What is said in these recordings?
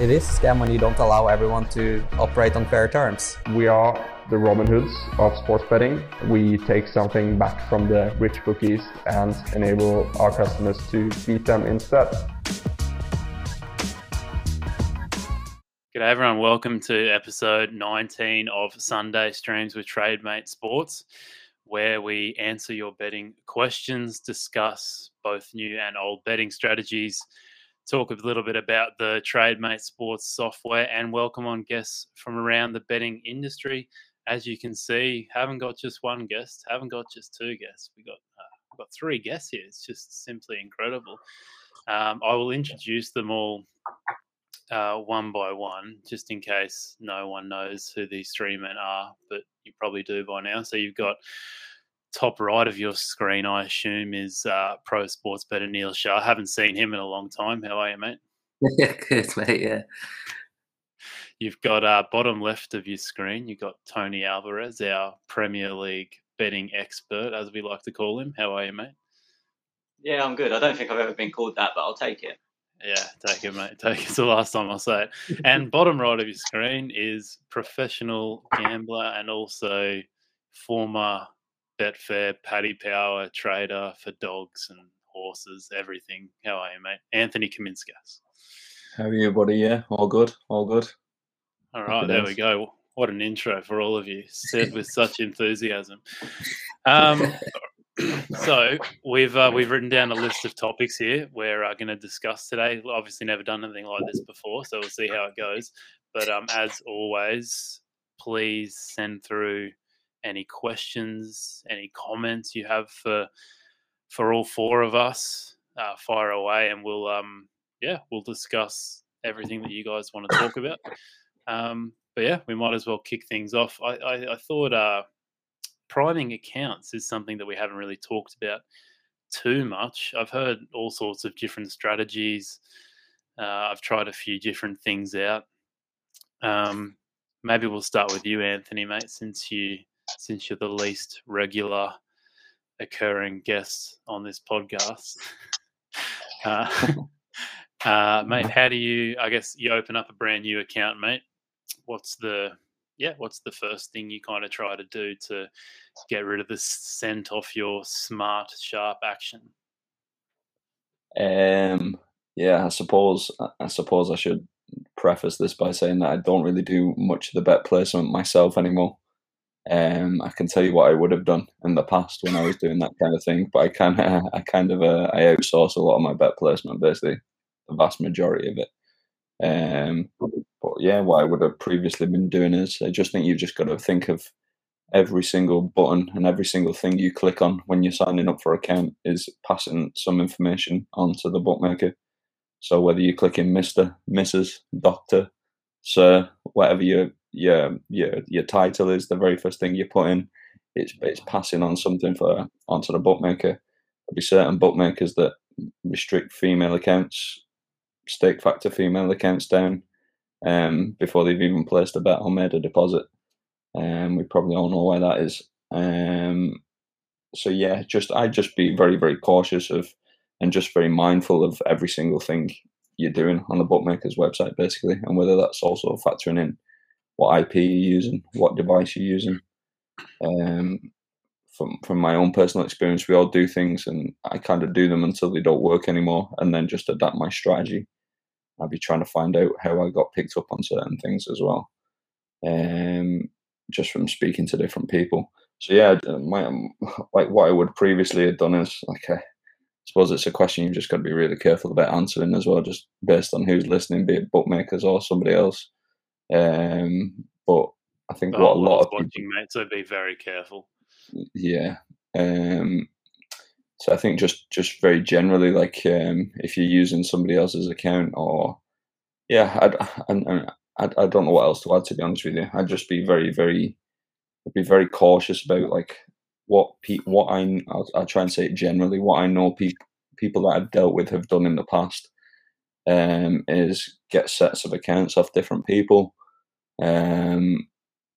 It is a scam when you don't allow everyone to operate on fair terms. We are the Robin Hoods of sports betting. We take something back from the rich bookies and enable our customers to beat them instead. G'day everyone, welcome to episode 19 of Sunday Streams with TradeMate Sports, where we answer your betting questions, discuss both new and old betting strategies, talk a little bit about the TradeMate Sports software, and welcome on guests from around the betting industry. As you can see, haven't got just one guest, haven't got just two guests. We got uh, got three guests here. It's just simply incredible. Um, I will introduce them all uh, one by one, just in case no one knows who these three men are, but you probably do by now. So you've got top right of your screen, I assume, is uh, pro sports better Neil Shah. I haven't seen him in a long time. How are you, mate? Yeah, good, mate. Yeah. You've got uh, bottom left of your screen, you've got Tony Alvarez, our Premier League betting expert, as we like to call him. How are you, mate? Yeah, I'm good. I don't think I've ever been called that, but I'll take it. Yeah, take it, mate. Take it. It's the last time I'll say it. And bottom right of your screen is professional gambler and also former Betfair Paddy Power trader for dogs and horses, everything. How are you, mate? Anthony Kaminskas. How are you, buddy? Yeah, all good, all good. All right, there we go. What an intro for all of you, said with such enthusiasm. Um, so we've uh, we've written down a list of topics here we're uh, going to discuss today. Obviously, never done anything like this before, so we'll see how it goes. But um, as always, please send through any questions, any comments you have for for all four of us. Uh, fire away, and we'll um yeah we'll discuss everything that you guys want to talk about. Um, but yeah, we might as well kick things off. I I, I thought uh, priming accounts is something that we haven't really talked about too much. I've heard all sorts of different strategies. Uh, I've tried a few different things out. Um, maybe we'll start with you, Anthony, mate, since you since you're the least regular occurring guest on this podcast. uh, uh, mate, how do you? I guess you open up a brand new account, mate. What's the yeah? What's the first thing you kind of try to do to get rid of the scent off your smart, sharp action? Um, yeah, I suppose I suppose I should preface this by saying that I don't really do much of the bet placement myself anymore. Um, I can tell you what I would have done in the past when I was doing that kind of thing, but I kind of, I kind of, uh, I outsource a lot of my bet placement, basically the vast majority of it. Um, but yeah, what I would have previously been doing is, I just think you've just got to think of every single button and every single thing you click on when you're signing up for account is passing some information onto the bookmaker. So whether you click in Mister, Mrs, Doctor, Sir, whatever you your your your title is the very first thing you put in. It's it's passing on something for onto the bookmaker. There'll be certain bookmakers that restrict female accounts, stake factor female accounts down um, before they've even placed a bet or made a deposit. And um, we probably all know why that is. Um, so yeah, just I'd just be very very cautious of and just very mindful of every single thing you're doing on the bookmaker's website, basically, and whether that's also factoring in what IP you're using, what device you're using. Um, from from my own personal experience, we all do things, and I kind of do them until they don't work anymore, and then just adapt my strategy. I'll be trying to find out how I got picked up on certain things as well, um, just from speaking to different people. So yeah, my um, like what I would previously have done is like I suppose it's a question you've just got to be really careful about answering as well, just based on who's listening, be it bookmakers or somebody else. Um, but I think oh, what a lot of watching, people, mate, so be very careful. Yeah. Um, so I think just just very generally, like um, if you're using somebody else's account, or yeah, I, I, I, I don't know what else to add. To be honest with you, I'd just be very very I'd be very cautious about like what pe- what I I'll, I'll try and say it generally. What I know people people that I've dealt with have done in the past um, is get sets of accounts off different people um,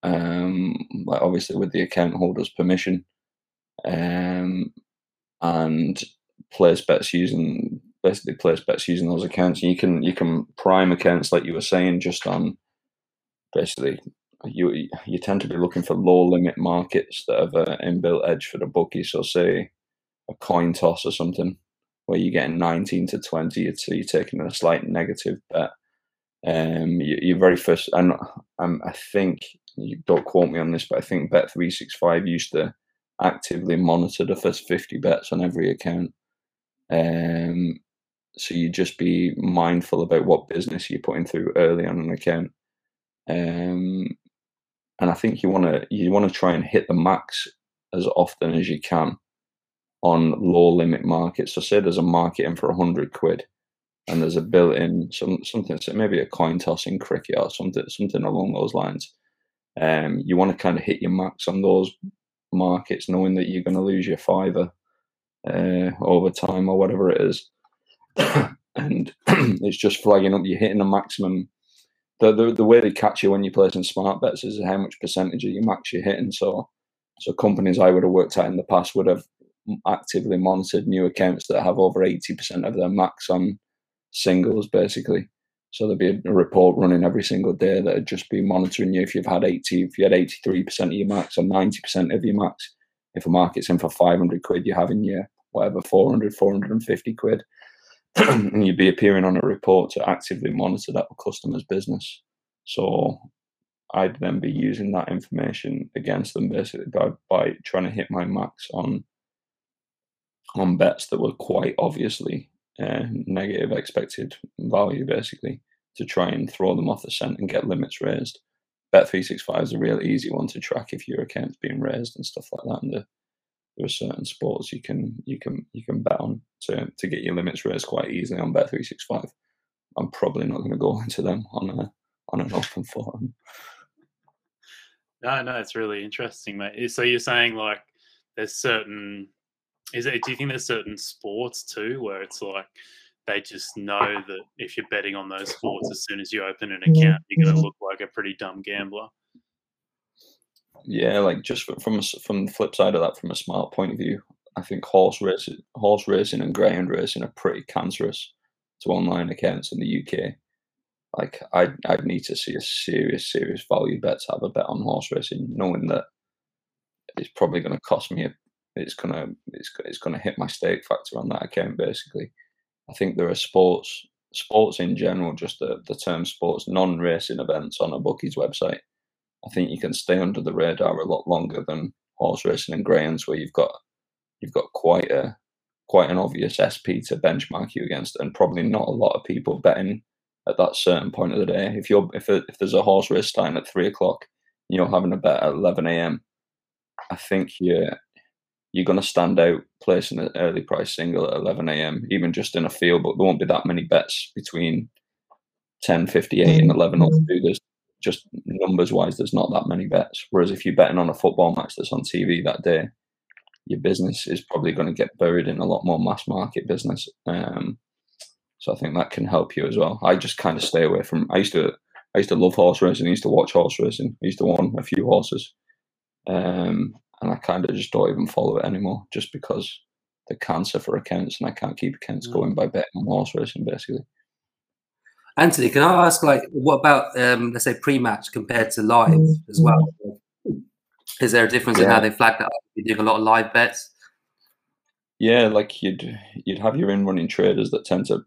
um, like obviously with the account holder's permission, um, and place bets using basically place bets using those accounts. You can you can prime accounts like you were saying just on basically you you tend to be looking for low limit markets that have an inbuilt edge for the bookie. So say a coin toss or something where you're getting 19 to 20, so you're taking a slight negative bet. Um, your, are very first, and um, I think you don't quote me on this, but I think Bet365 used to actively monitor the first 50 bets on every account. Um, so you just be mindful about what business you're putting through early on an account. Um, and I think you want to you want to try and hit the max as often as you can on low limit markets. So say there's a market in for hundred quid, and there's a built-in some something so maybe a coin toss in cricket or something something along those lines. Um, you want to kind of hit your max on those markets, knowing that you're going to lose your fiver uh, over time or whatever it is. and it's just flagging up you're hitting a maximum. The, the, the way they catch you when you're placing smart bets is how much percentage of your max you're hitting. So, so companies I would have worked at in the past would have actively monitored new accounts that have over 80% of their max on singles, basically. So there'd be a report running every single day that would just be monitoring you if you've had 80, if you had 83% of your max or 90% of your max. If a market's in for 500 quid, you're having your whatever 400, 450 quid. and you'd be appearing on a report to actively monitor that customer's business. So I'd then be using that information against them basically by, by trying to hit my max on on bets that were quite obviously uh, negative expected value, basically, to try and throw them off the scent and get limits raised. Bet365 is a real easy one to track if your account's being raised and stuff like that. And the, there are certain sports you can you can you can bet on to to get your limits raised quite easily on Bet365. I'm probably not going to go into them on a on an open forum. No, no, it's really interesting, mate. So you're saying like there's certain is it? Do you think there's certain sports too where it's like they just know that if you're betting on those sports, as soon as you open an account, you're going to mm-hmm. look like a pretty dumb gambler? Yeah, like just from from the flip side of that, from a smart point of view, I think horse racing, horse racing, and greyhound racing are pretty cancerous to online accounts in the UK. Like, I'd I'd need to see a serious, serious value bet to have a bet on horse racing, knowing that it's probably going to cost me a it's gonna it's it's gonna hit my stake factor on that account. Basically, I think there are sports sports in general, just the the term sports non racing events on a bookie's website. I think you can stay under the radar a lot longer than horse racing and greyhounds, where you've got you've got quite a quite an obvious SP to benchmark you against, and probably not a lot of people betting at that certain point of the day. If you're if if there's a horse race starting at three o'clock, you're having a bet at eleven a.m. I think you're you're going to stand out placing an early price single at 11 a.m. even just in a field, but there won't be that many bets between 10:58 and 11 mm-hmm. There's just numbers wise, there's not that many bets. Whereas if you're betting on a football match that's on TV that day, your business is probably going to get buried in a lot more mass market business. Um, so I think that can help you as well. I just kind of stay away from. I used to, I used to love horse racing. I used to watch horse racing. I used to own a few horses. Um, and I kind of just don't even follow it anymore, just because the cancer for accounts, and I can't keep accounts mm. going by betting on horse racing, basically. Anthony, can I ask, like, what about um, let's say pre-match compared to live mm. as well? Is there a difference yeah. in how they flag that up? You do a lot of live bets. Yeah, like you'd you'd have your in-running traders that tend to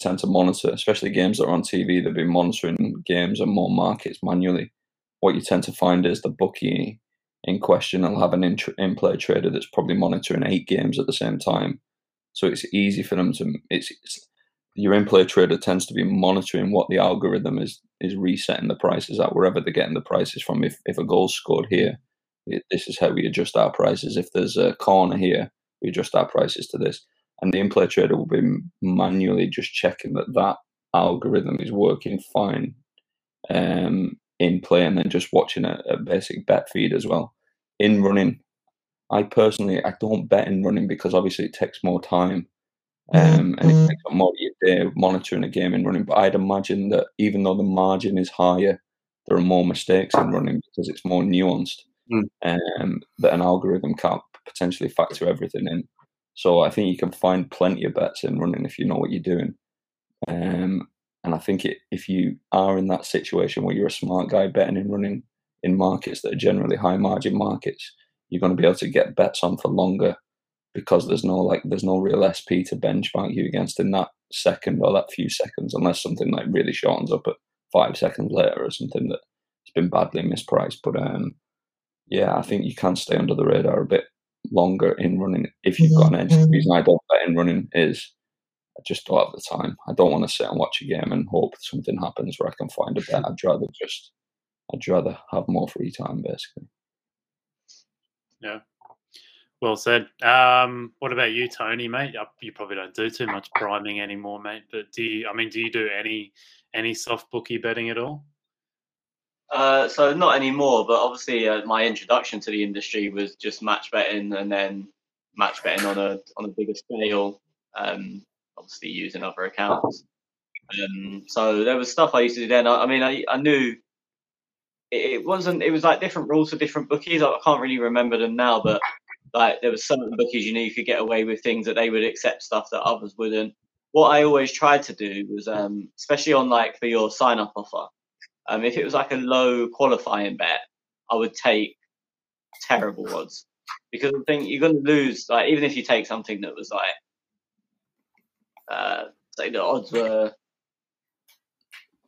tend to monitor, especially games that are on TV. They've been monitoring games and more markets manually. What you tend to find is the bookie in question, I'll have an in, play trader that's probably monitoring eight games at the same time. So it's easy for them to. It's, it's your in play trader tends to be monitoring what the algorithm is is resetting the prices at wherever they're getting the prices from. If if a goal's scored here, it, this is how we adjust our prices. If there's a corner here, we adjust our prices to this. And the in play trader will be manually just checking that that algorithm is working fine um, in play and then just watching a, a, basic bet feed as well. In running, I personally I don't bet in running because obviously it takes more time um, and it takes more of your day monitoring a game in running. But I'd imagine that even though the margin is higher, there are more mistakes in running because it's more nuanced. Mm. Um, that an algorithm can't potentially factor everything in. So I think you can find plenty of bets in running if you know what you're doing. Um, and I think it, if you are in that situation where you're a smart guy betting and running in markets that are generally high margin markets, you're going to be able to get bets on for longer because there's no like there's no real SP to benchmark you against in that second or that few seconds, unless something like really shortens up at five seconds later or something that's been badly mispriced. But um, yeah, I think you can stay under the radar a bit longer in running if you've got an edge. The mm-hmm. reason I don't bet in running is I just don't have the time. I don't want to sit and watch a game and hope something happens where I can find a bet. I'd rather just I'd rather have more free time basically. Yeah. Well said. Um, what about you, Tony, mate? You probably don't do too much priming anymore, mate. But do you? I mean, do you do any any soft bookie betting at all? Uh, so not anymore, but obviously uh, my introduction to the industry was just match betting, and then match betting on a on a bigger scale. Um, obviously using other accounts. Um, so there was stuff I used to do then. I, I mean, I, I knew it, it, wasn't. It was like different rules for different bookies. I, I can't really remember them now, but like there was certain bookies you knew you could get away with things that they would accept stuff that others wouldn't. What I always tried to do was, um, especially on like for your sign up offer, um, if it was like a low qualifying bet, I would take terrible odds because I think you're going to lose. Like even if you take something that was like, uh, say the odds were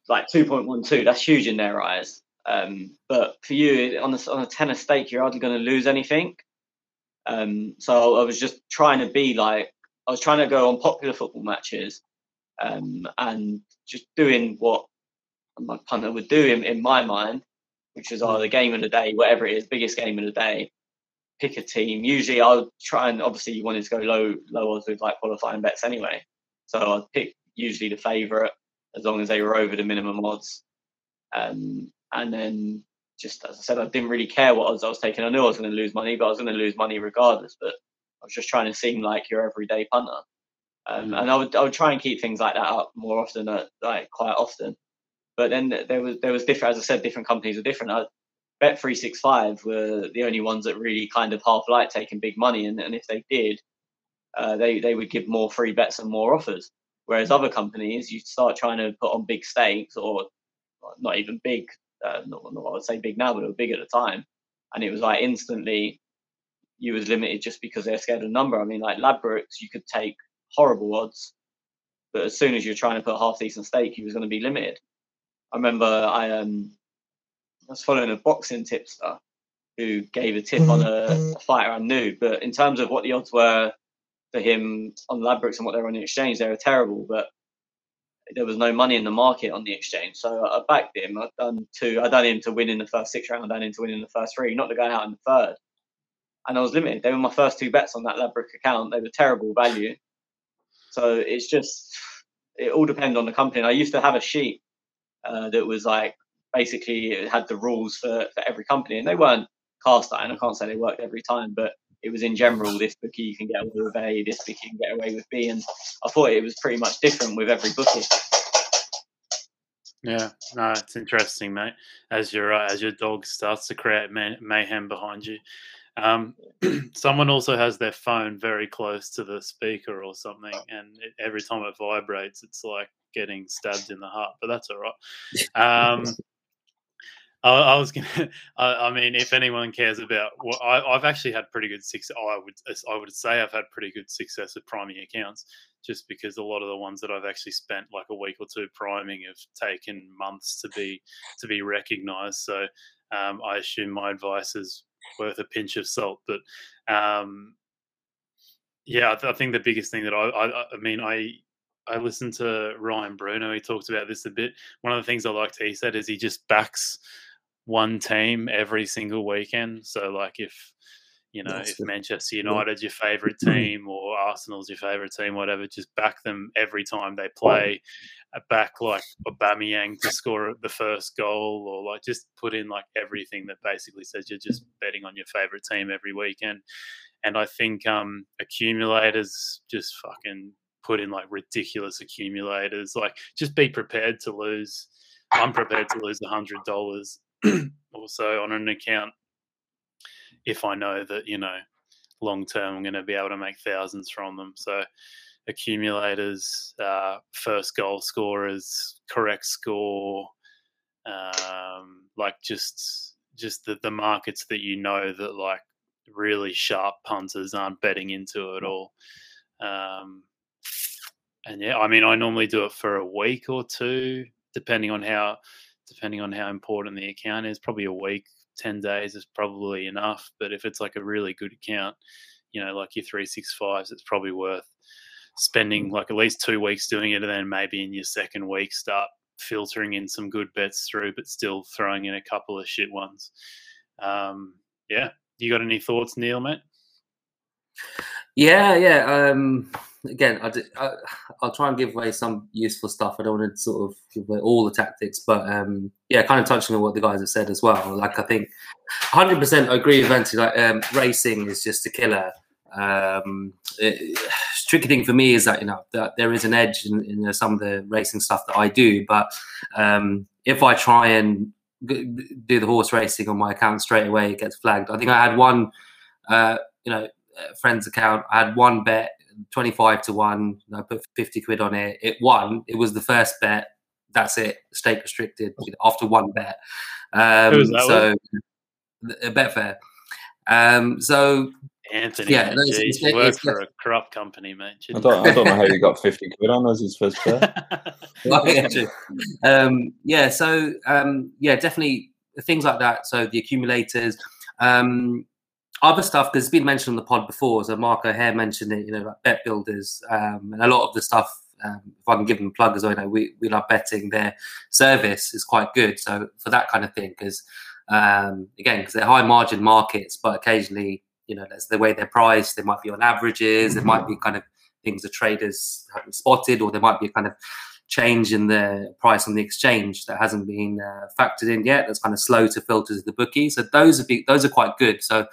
like 2.12, that's huge in their eyes. Um, but for you on a, on a tenner stake, you're hardly going to lose anything. Um, so I was just trying to be like, I was trying to go on popular football matches um, and just doing what my punter would do in, in my mind, which is either game of the day, whatever it is, biggest game of the day, pick a team. Usually I would try and obviously you wanted to go low low odds with like qualifying bets anyway. So I'd pick usually the favourite as long as they were over the minimum odds. Um, and then just as I said, I didn't really care what odds I was taking. I knew I was going to lose money, but I was going to lose money regardless. But I was just trying to seem like your everyday punter. Um, mm. and I would I would try and keep things like that up more often, uh, like quite often. But then there was there was different, as I said, different companies are different. I, Bet three six five were the only ones that really kind of half like taking big money, and, and if they did, uh, they they would give more free bets and more offers. Whereas other companies, you start trying to put on big stakes, or not even big, uh, not, not I would say big now, but it was big at the time, and it was like instantly you was limited just because they're scared of number. I mean, like Ladbrokes, you could take horrible odds, but as soon as you're trying to put a half decent stake, you was going to be limited. I remember I um I was following a boxing tipster who gave a tip on a, a, fighter I knew, but in terms of what the odds were for him on Ladbrokes and what they were on the exchange, they were terrible. But there was no money in the market on the exchange, so I backed him. I'd done two. I done him to win in the first six round. I done him to win in the first three, not to go out in the third. And I was limited. They were my first two bets on that Ladbrokes account. They were terrible value. So it's just it all depends on the company. And I used to have a sheet uh, that was like basically it had the rules for, for every company, and they weren't cast iron. I can't say they worked every time, but it was in general this bookie you can get away with A, this bookie you can get away with B, and I thought it was pretty much different with every bookie. Yeah, no, it's interesting, mate. As your uh, as your dog starts to create may- mayhem behind you, um, someone also has their phone very close to the speaker or something, and it, every time it vibrates, it's like getting stabbed in the heart. But that's all right. Um, I, I was gonna. I, I, mean, if anyone cares about, well, I, have actually had pretty good success. I would, I would say, I've had pretty good success with priming accounts, just because a lot of the ones that I've actually spent like a week or two priming have taken months to be to be recognised. So um, I assume my advice is worth a pinch of salt. But um, yeah, I, I, think the biggest thing that I, I, I mean, I I listened to Ryan Bruno. He talks about this a bit. One of the things I liked he said is he just backs one team every single weekend. So like if you know That's if Manchester United's your favourite team or Arsenal's your favourite team, whatever, just back them every time they play. Uh, back like Aubameyang to score the first goal, or like just put in like everything that basically says you're just betting on your favourite team every weekend. And I think um, accumulators just fucking put in like ridiculous accumulators. Like just be prepared to lose. I'm prepared to lose a hundred dollars also on an account if I know that, you know, long term I'm going to be able to make thousands from them. So accumulators, uh, first goal scorers, correct score, um, like just just the, the markets that you know that like really sharp punters aren't betting into at all. Um, and yeah, I mean, I normally do it for a week or two, depending on how depending on how important the account is. Probably a week, ten days is probably enough. But if it's like a really good account, you know, like your three six fives, it's probably worth spending like at least two weeks doing it, and then maybe in your second week start filtering in some good bets through, but still throwing in a couple of shit ones. Um, yeah, you got any thoughts, Neil, mate? Yeah, yeah. Um, again, I, I, will try and give away some useful stuff. I don't want to sort of give away all the tactics, but um, yeah, kind of touching on what the guys have said as well. Like, I think 100% agree with Anthony. Like, um, racing is just a killer. Um, it, tricky thing for me is that you know that there is an edge in, in some of the racing stuff that I do, but um, if I try and do the horse racing on my account straight away, it gets flagged. I think I had one, uh, you know, friend's account. I had one bet, twenty five to one. I put fifty quid on it. It won. It was the first bet. That's it. Stake restricted after one bet. Um, so, a Betfair. Um, so Anthony, yeah, no, geez, he works for a corrupt company, mate. I don't, I don't know how you got fifty quid on as his first bet. yeah, um, yeah, so um, yeah, definitely things like that. So the accumulators, um, other stuff because it's been mentioned on the pod before. So Mark O'Hare mentioned it, you know, like bet builders, um, and a lot of the stuff. Um, if I can give them a plug as well, you know, we, we love betting. Their service is quite good. So for that kind of thing, because um, again, because they're high margin markets, but occasionally you know that's the way they're priced. They might be on averages. There might be kind of things the traders haven't spotted, or there might be a kind of change in the price on the exchange that hasn't been uh, factored in yet. That's kind of slow to filter to the bookie. So those are those are quite good. So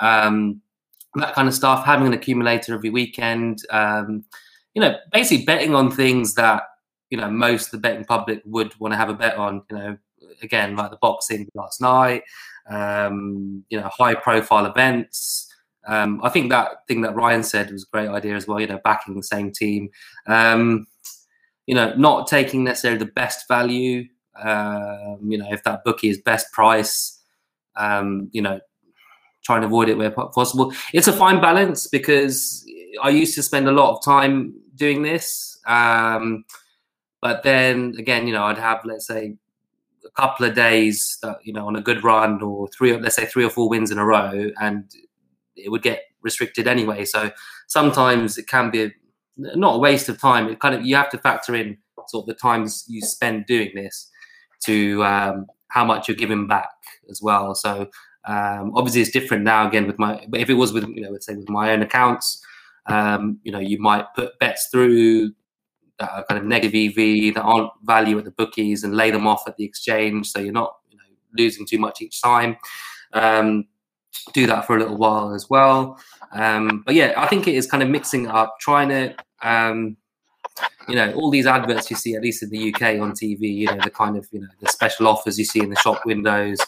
um, that kind of stuff. Having an accumulator every weekend. Um, you know, basically betting on things that you know most of the betting public would want to have a bet on. You know, again like the boxing last night um, you know, high profile events. Um, I think that thing that Ryan said was a great idea as well. You know, backing the same team. Um, you know, not taking necessarily the best value. Um, you know, if that bookie is best price, um, you know, trying to avoid it where possible. It's a fine balance because I used to spend a lot of time doing this. Um, but then again, you know, I'd have let's say a couple of days that you know on a good run or three let's say three or four wins in a row and it would get restricted anyway so sometimes it can be a, not a waste of time it kind of you have to factor in sort of the times you spend doing this to um, how much you're giving back as well so um, obviously it's different now again with my but if it was with you know let's say with my own accounts um, you know you might put bets through that are kind of negative EV that aren't value at the bookies and lay them off at the exchange, so you're not you know, losing too much each time. Um, do that for a little while as well. Um, but yeah, I think it is kind of mixing up, trying to, um, you know, all these adverts you see, at least in the UK on TV, you know, the kind of, you know, the special offers you see in the shop windows,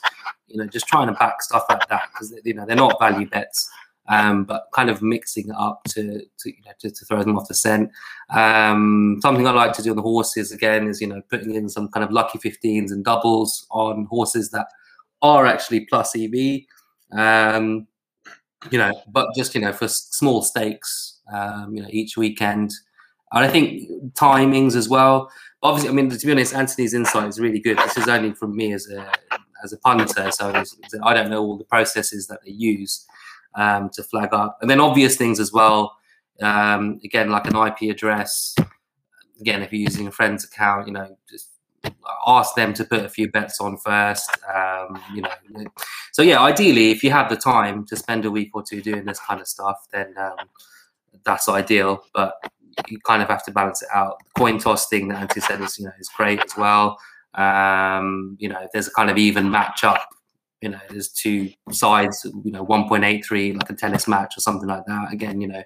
you know, just trying to back stuff like that because, you know, they're not value bets um, but kind of mixing it up to to, you know, to, to throw them off the scent. Um, something I like to do on the horses again is you know putting in some kind of lucky 15s and doubles on horses that are actually plus EV. Um, you know, but just you know for small stakes, um, you know, each weekend. And I think timings as well. Obviously, I mean, to be honest, Anthony's insight is really good. This is only from me as a as a punter, so I don't know all the processes that they use um, to flag up. And then obvious things as well. Um, again, like an IP address. Again, if you're using a friend's account, you know, just ask them to put a few bets on first. Um, you know, so yeah, ideally, if you have the time to spend a week or two doing this kind of stuff, then um, that's ideal. But you kind of have to balance it out. The coin toss thing that Anthony said is, you know, is great as well. Um, you know, if there's a kind of even match up you know, there's two sides, you know, 1.83 like a tennis match or something like that. Again, you know,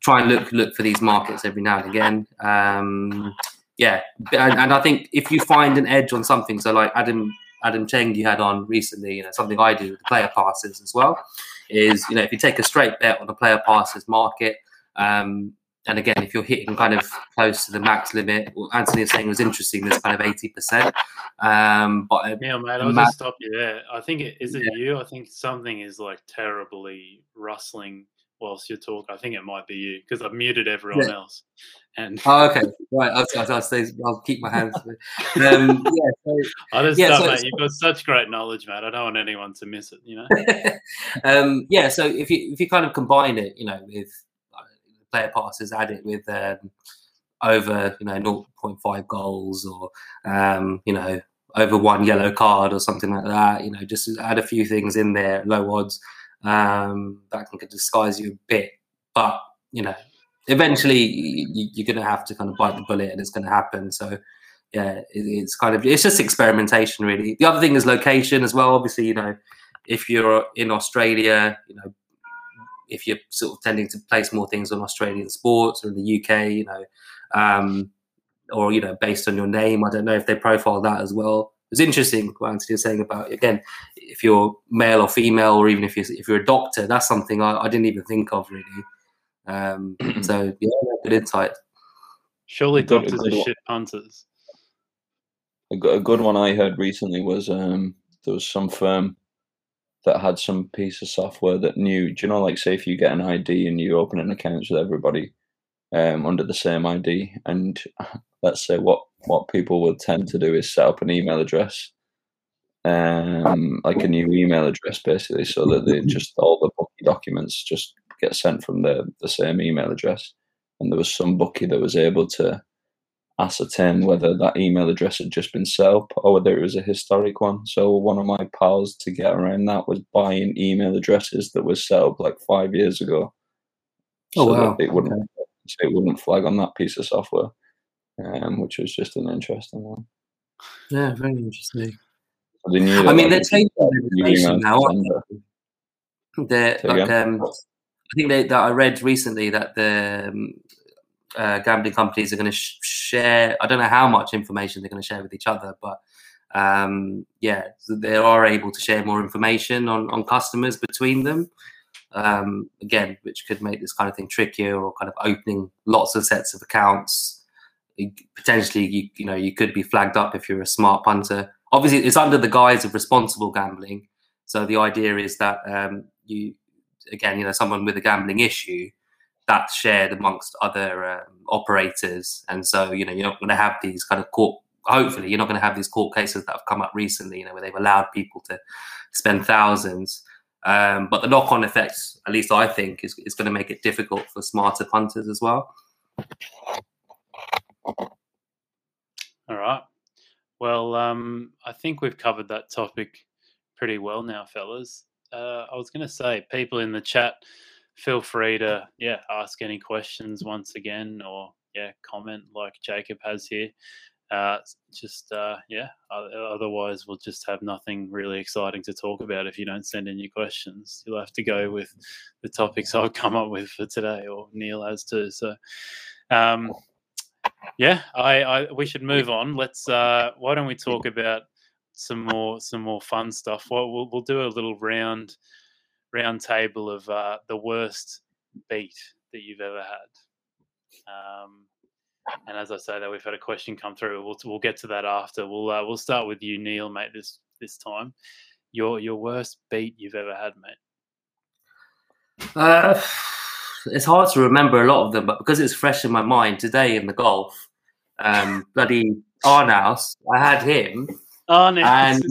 try and look look for these markets every now and again. Um, yeah, and, and, I think if you find an edge on something, so like Adam Adam Cheng you had on recently, you know, something I do with the player passes as well. is you know if you take a straight bet on the player passes market. Um, and again, if you're hitting kind of close to the max limit, what Anthony is saying was interesting. There's kind of eighty percent. Um, but yeah, mate, I'll just stop you there. I think it is it yeah. you. I think something is like terribly rustling whilst you talk. I think it might be you because I've muted everyone yeah. else. And oh, okay, right. I'll, I'll, I'll, I'll keep my hands. um, yeah, so, I just yeah, so, mate. You've got such great knowledge, man. I don't want anyone to miss it. You know. um, yeah. So if you if you kind of combine it, you know, with player passes, add it with um, over you know 0.5 goals or um, you know over one yellow card or something like that. You know, just add a few things in there, low odds um, that can disguise you a bit. But you know, eventually you, are going to have to kind of bite the bullet, and it's going to happen. So yeah, it, it's kind of it's just experimentation, really. The other thing is location as well. Obviously, you know, if you're in Australia, you know, if you're sort of tending to place more things on Australian sports or in the UK, you know, um, or you know, based on your name. I don't know if they profile that as well. It's interesting what Anthony was saying about again, if you're male or female, or even if you're if you're a doctor, that's something I, I didn't even think of really. Um, so yeah, good insight. Surely doctors are shit punters. A good, a good one I heard recently was um, there was some firm that had some piece of software that knew. Do you know, like, say, if you get an ID and you open an account with everybody um, under the same ID, and let's say what what people would tend to do is set up an email address, um, like a new email address, basically, so that they just all the documents just get sent from the the same email address. And there was some bookie that was able to ascertain whether that email address had just been set up or whether it was a historic one. So one of my pals to get around that was buying email addresses that were set up like five years ago. Oh so wow! It wouldn't okay. so it wouldn't flag on that piece of software, um, which was just an interesting one. Yeah, very interesting. I mean, they're changing information now. They're like, um, I think they, that I read recently that the um, uh, gambling companies are going to sh- share. I don't know how much information they're going to share with each other, but um, yeah, they are able to share more information on, on customers between them. Um, again, which could make this kind of thing trickier, or kind of opening lots of sets of accounts. Potentially, you you know you could be flagged up if you're a smart punter. Obviously, it's under the guise of responsible gambling. So the idea is that um, you, again, you know, someone with a gambling issue that's shared amongst other um, operators. And so, you know, you're not going to have these kind of court, hopefully, you're not going to have these court cases that have come up recently, you know, where they've allowed people to spend thousands. Um, but the knock on effects, at least I think, is, is going to make it difficult for smarter punters as well. All right. Well, um, I think we've covered that topic pretty well now, fellas. Uh, I was going to say, people in the chat, feel free to yeah ask any questions once again or yeah comment like Jacob has here. Uh, just uh, yeah. Otherwise, we'll just have nothing really exciting to talk about if you don't send in your questions. You'll have to go with the topics I've come up with for today, or Neil has too. So, um, yeah, I, I we should move on. Let's. Uh, why don't we talk about some more some more fun stuff? Well, we'll, we'll do a little round round table of uh, the worst beat that you've ever had. Um, and as I say that, we've had a question come through. We'll we'll get to that after. We'll uh, we'll start with you, Neil, mate. This this time, your your worst beat you've ever had, mate. Uh, it's hard to remember a lot of them, but because it's fresh in my mind today in the golf, um, bloody Arnaus, I had him Oh, no. And,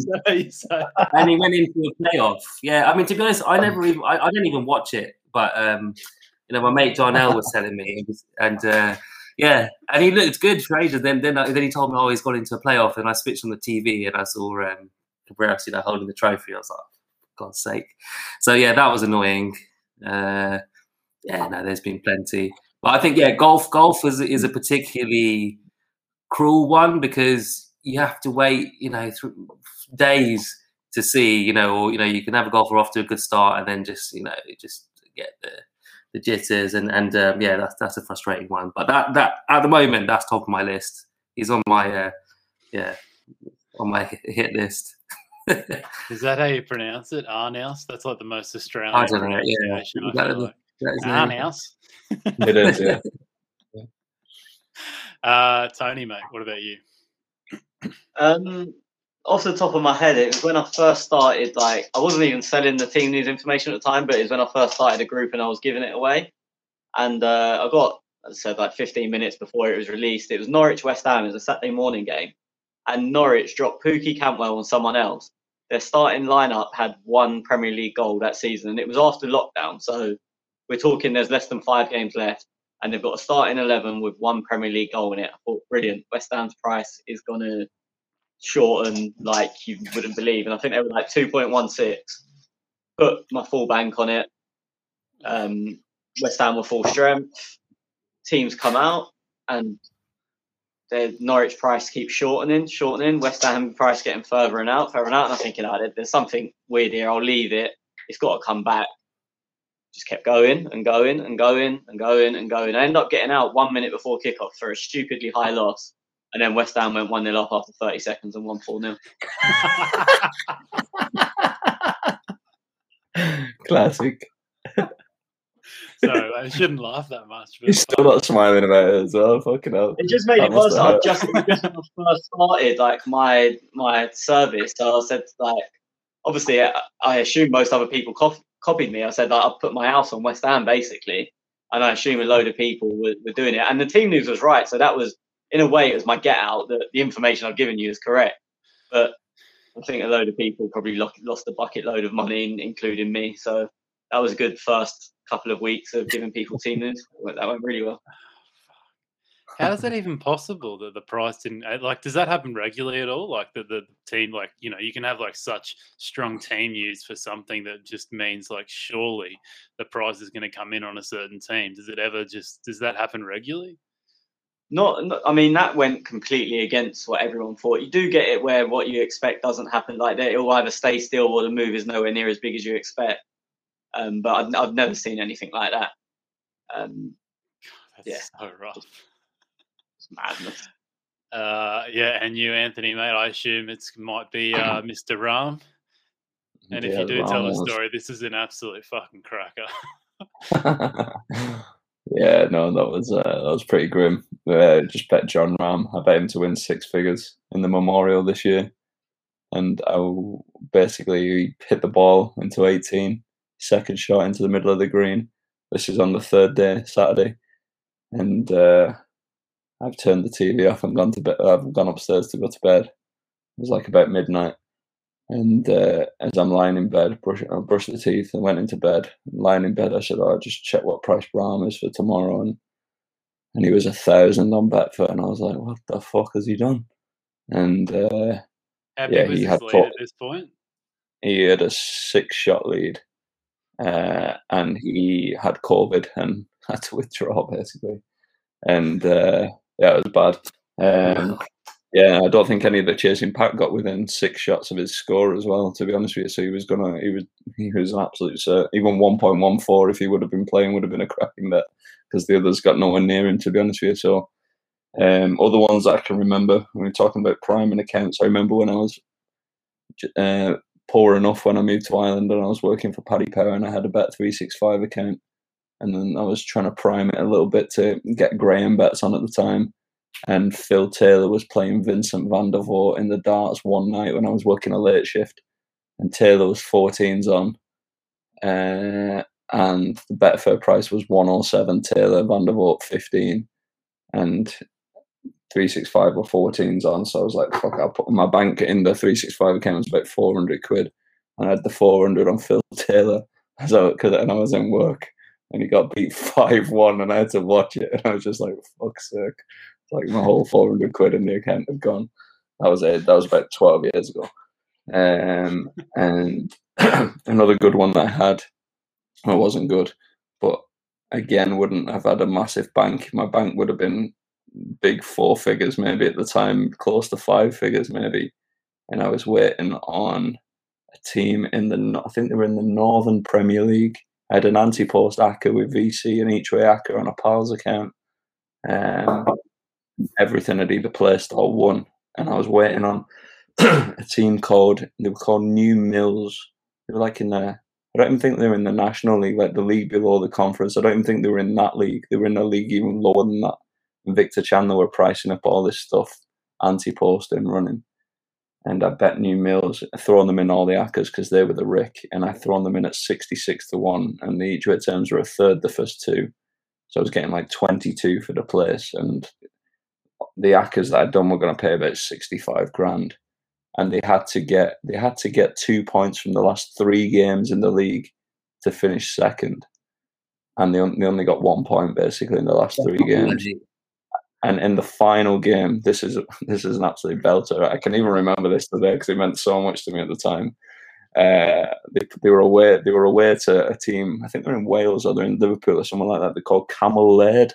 and he went into a playoff. Yeah, I mean, to be honest, I never even, I, I didn't even watch it, but, um, you know, my mate John L was telling me, and uh, yeah, and he looked good for ages. Then, then, then he told me, oh, he's gone into a playoff, and I switched on the TV and I saw um, Cabrera, you know, holding the trophy. I was like, God's sake. So yeah, that was annoying. Uh, yeah, no, there's been plenty, but I think yeah, golf, golf is is a particularly cruel one because you have to wait, you know, through days to see, you know, or you know, you can have a golfer off to a good start and then just, you know, just get the the jitters and and um, yeah, that's that's a frustrating one. But that that at the moment, that's top of my list. He's on my uh, yeah on my hit list. Is that how you pronounce it? Arnaus? That's like the most Australian I don't know. Yeah, pronunciation, I That like. that is- Arnaus. It is, yeah. Uh, Tony, mate, what about you? Um, off the top of my head, it was when I first started. Like, I wasn't even selling the team news information at the time, but it was when I first started a group and I was giving it away. And uh, I got, as I said, like 15 minutes before it was released. It was Norwich West Ham. It was a Saturday morning game, and Norwich dropped Pukki Cantwell on someone else. Their starting lineup had one Premier League goal that season, and it was after lockdown. So we're talking there's less than five games left, and they've got a starting 11 with one Premier League goal in it. I thought, brilliant. West Ham's price is going to shorten like you wouldn't believe. And I think they were like 2.16. Put my full bank on it. Um, West Ham were full strength. Teams come out and the Norwich price keeps shortening, shortening. West Ham price getting further and out, further and out. And I'm thinking, oh, there- there's something weird here. I'll leave it. It's got to come back. Just kept going and going and going and going and going. I ended up getting out one minute before kickoff for a stupidly high loss. And then West Ham went 1 0 up after 30 seconds and won 4 0. Classic. so I shouldn't laugh that much. But He's still not smiling about it as well. Fucking hell. It just made That it worse. I just, just when I first started like my my service, so I said like, obviously I, I assume most other people cop- copied me. I said like, I put my house on West Ham basically, and I assume a load of people were, were doing it. And the team news was right, so that was in a way it was my get out that the information I've given you is correct. But I think a load of people probably lost a bucket load of money, including me. So that was a good first couple of weeks of giving people team news. That went really well. How is that even possible that the price didn't uh, like? Does that happen regularly at all? Like the the team, like you know, you can have like such strong team use for something that just means like surely the price is going to come in on a certain team. Does it ever just does that happen regularly? not, not i mean that went completely against what everyone thought you do get it where what you expect doesn't happen like that it'll either stay still or the move is nowhere near as big as you expect um, but I've, I've never seen anything like that um, That's Yeah. so rough. Madness Uh, yeah, and you, Anthony, mate. I assume it's might be uh, Mr. Rahm. And if you do tell a story, this is an absolute fucking cracker. yeah, no, that was uh, that was pretty grim. Uh, just bet Jon Rahm. I bet him to win six figures in the Memorial this year, and I basically hit the ball into 18, second shot into the middle of the green. This is on the third day, Saturday, and uh, I've turned the TV off and gone to bed. I've gone upstairs to go to bed. It was like about midnight. And uh, as I'm lying in bed, brush, I brushed the teeth and went into bed. Lying in bed, I said, "Oh, "I'll just check what price Rahm is for tomorrow." And and he was a thousand on Betfair, and I was like, "What the fuck has he done?" And uh, Yeah, he had four- at this point? he had a six-shot lead, uh, and he had COVID and had to withdraw basically. And uh, yeah, it was bad. Um, yeah, I don't think any of the chasing pack got within six shots of his score as well. To be honest with you, so he was gonna, he was, he was an absolute. Uh, even one point one four, if he would have been playing, would have been a cracking bet because the others got nowhere near him. To be honest with you, so um, other ones that I can remember when we're talking about prime and accounts. I remember when I was uh, poor enough when I moved to Ireland and I was working for Paddy Power and I had a Bet three six five account, and then I was trying to prime it a little bit to get Graham bets on at the time and Phil Taylor was playing Vincent van der Voort in the darts one night when I was working a late shift, and Taylor was 14s on, uh, and the Betfair price was 107. Taylor van der Voort 15, and 365 or 14s on. So I was like, fuck, I'll put my bank in the 365 account It was about 400 quid, and I had the 400 on Phil Taylor, so cause, and I was in work. And he got beat five one, and I had to watch it, and I was just like, "Fuck's sake!" like my whole 400 quid in the account had gone. That was it. That was about 12 years ago. Um, and another good one that I had, well, wasn't good, but again, wouldn't have had a massive bank. My bank would have been big four figures, maybe at the time, close to five figures, maybe. And I was waiting on a team in the, I think they were in the Northern Premier League. I had an anti post ACCA with VC and each way ACCA on a PALS account. Um, everything had either placed or won, and I was waiting on a team called they were called New Mills. They were like in the I don't even think they were in the National League, like the league below the conference. I don't even think they were in that league. They were in a league even lower than that. And Victor Chandler were pricing up all this stuff, anti-posting, running. And I bet New Mills, throwing them in all the ACCAs because they were the Rick, and I thrown them in at 66 to 1, and the each way terms were a third the first two. So I was getting like 22 for the place, and the ACCAs that I'd done were going to pay about 65 grand and they had to get they had to get two points from the last three games in the league to finish second, and they, they only got one point basically in the last three games. And in the final game, this is this is an absolute belter. I can even remember this today because it meant so much to me at the time. Uh, they, they were away they were away to a team. I think they're in Wales or they're in Liverpool or somewhere like that. They're called Cammell Laird,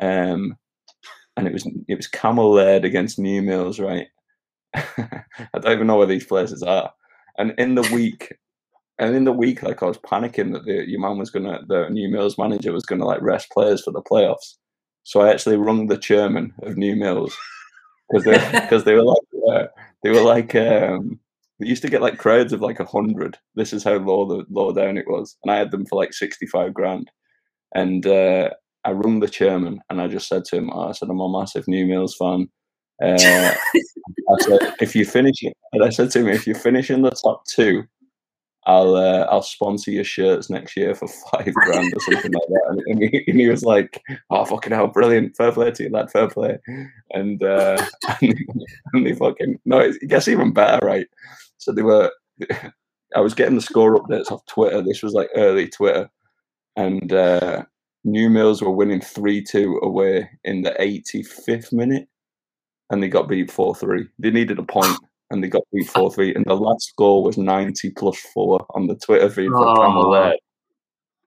um, and it was it was Cammell Laird against New Mills, right? I don't even know where these places are. And in the week, and in the week, like I was panicking that the, your man was gonna, the New Mills manager was gonna like rest players for the playoffs. So I actually rung the chairman of New Mills because they because they were like uh, they were like um, they used to get like crowds of like a hundred. This is how low the low down it was, and I had them for like sixty five grand. And uh, I rung the chairman and I just said to him, oh, I said I'm a massive New Mills fan. Uh, I said, if you finish it, and I said to him, if you finish in the top two, I'll uh, I'll sponsor your shirts next year for five grand or something like that. And, he, and, he, was like, "Oh fucking hell, brilliant! Fair play to you, lad, fair play." And uh, and, they fucking no, it gets even better, right? So they were. I was getting the score updates off Twitter. This was like early Twitter, and uh, New Mills were winning three two away in the 85th minute and they got beat 4 3. They needed a point and they got beat 4 3. And the last score was 90 plus 4 on the Twitter feed for oh. Cammell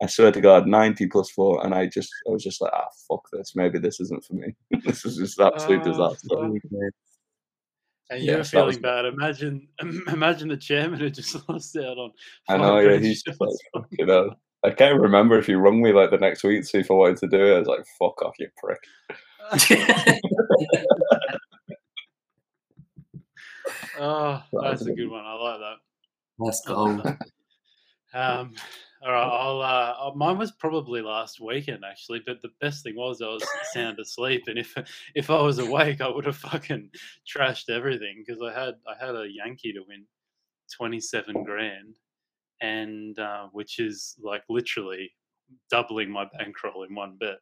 I swear to God, 90 plus 4. And I just, I was just like, ah, fuck this. Maybe this isn't for me. this is just absolute oh, disaster. And you're feeling was... bad. Imagine, imagine the chairman who just lost out on. I know, yeah. He's just like, you know. I can't remember if he rung me like the next week to see if I wanted to do it. I was like, fuck off, you prick. Oh, that's a good one. I like that. Let's go. um, all right, I'll. Uh, mine was probably last weekend actually, but the best thing was I was sound asleep, and if if I was awake, I would have fucking trashed everything because I had I had a Yankee to win twenty seven grand, and uh, which is like literally doubling my bankroll in one bet.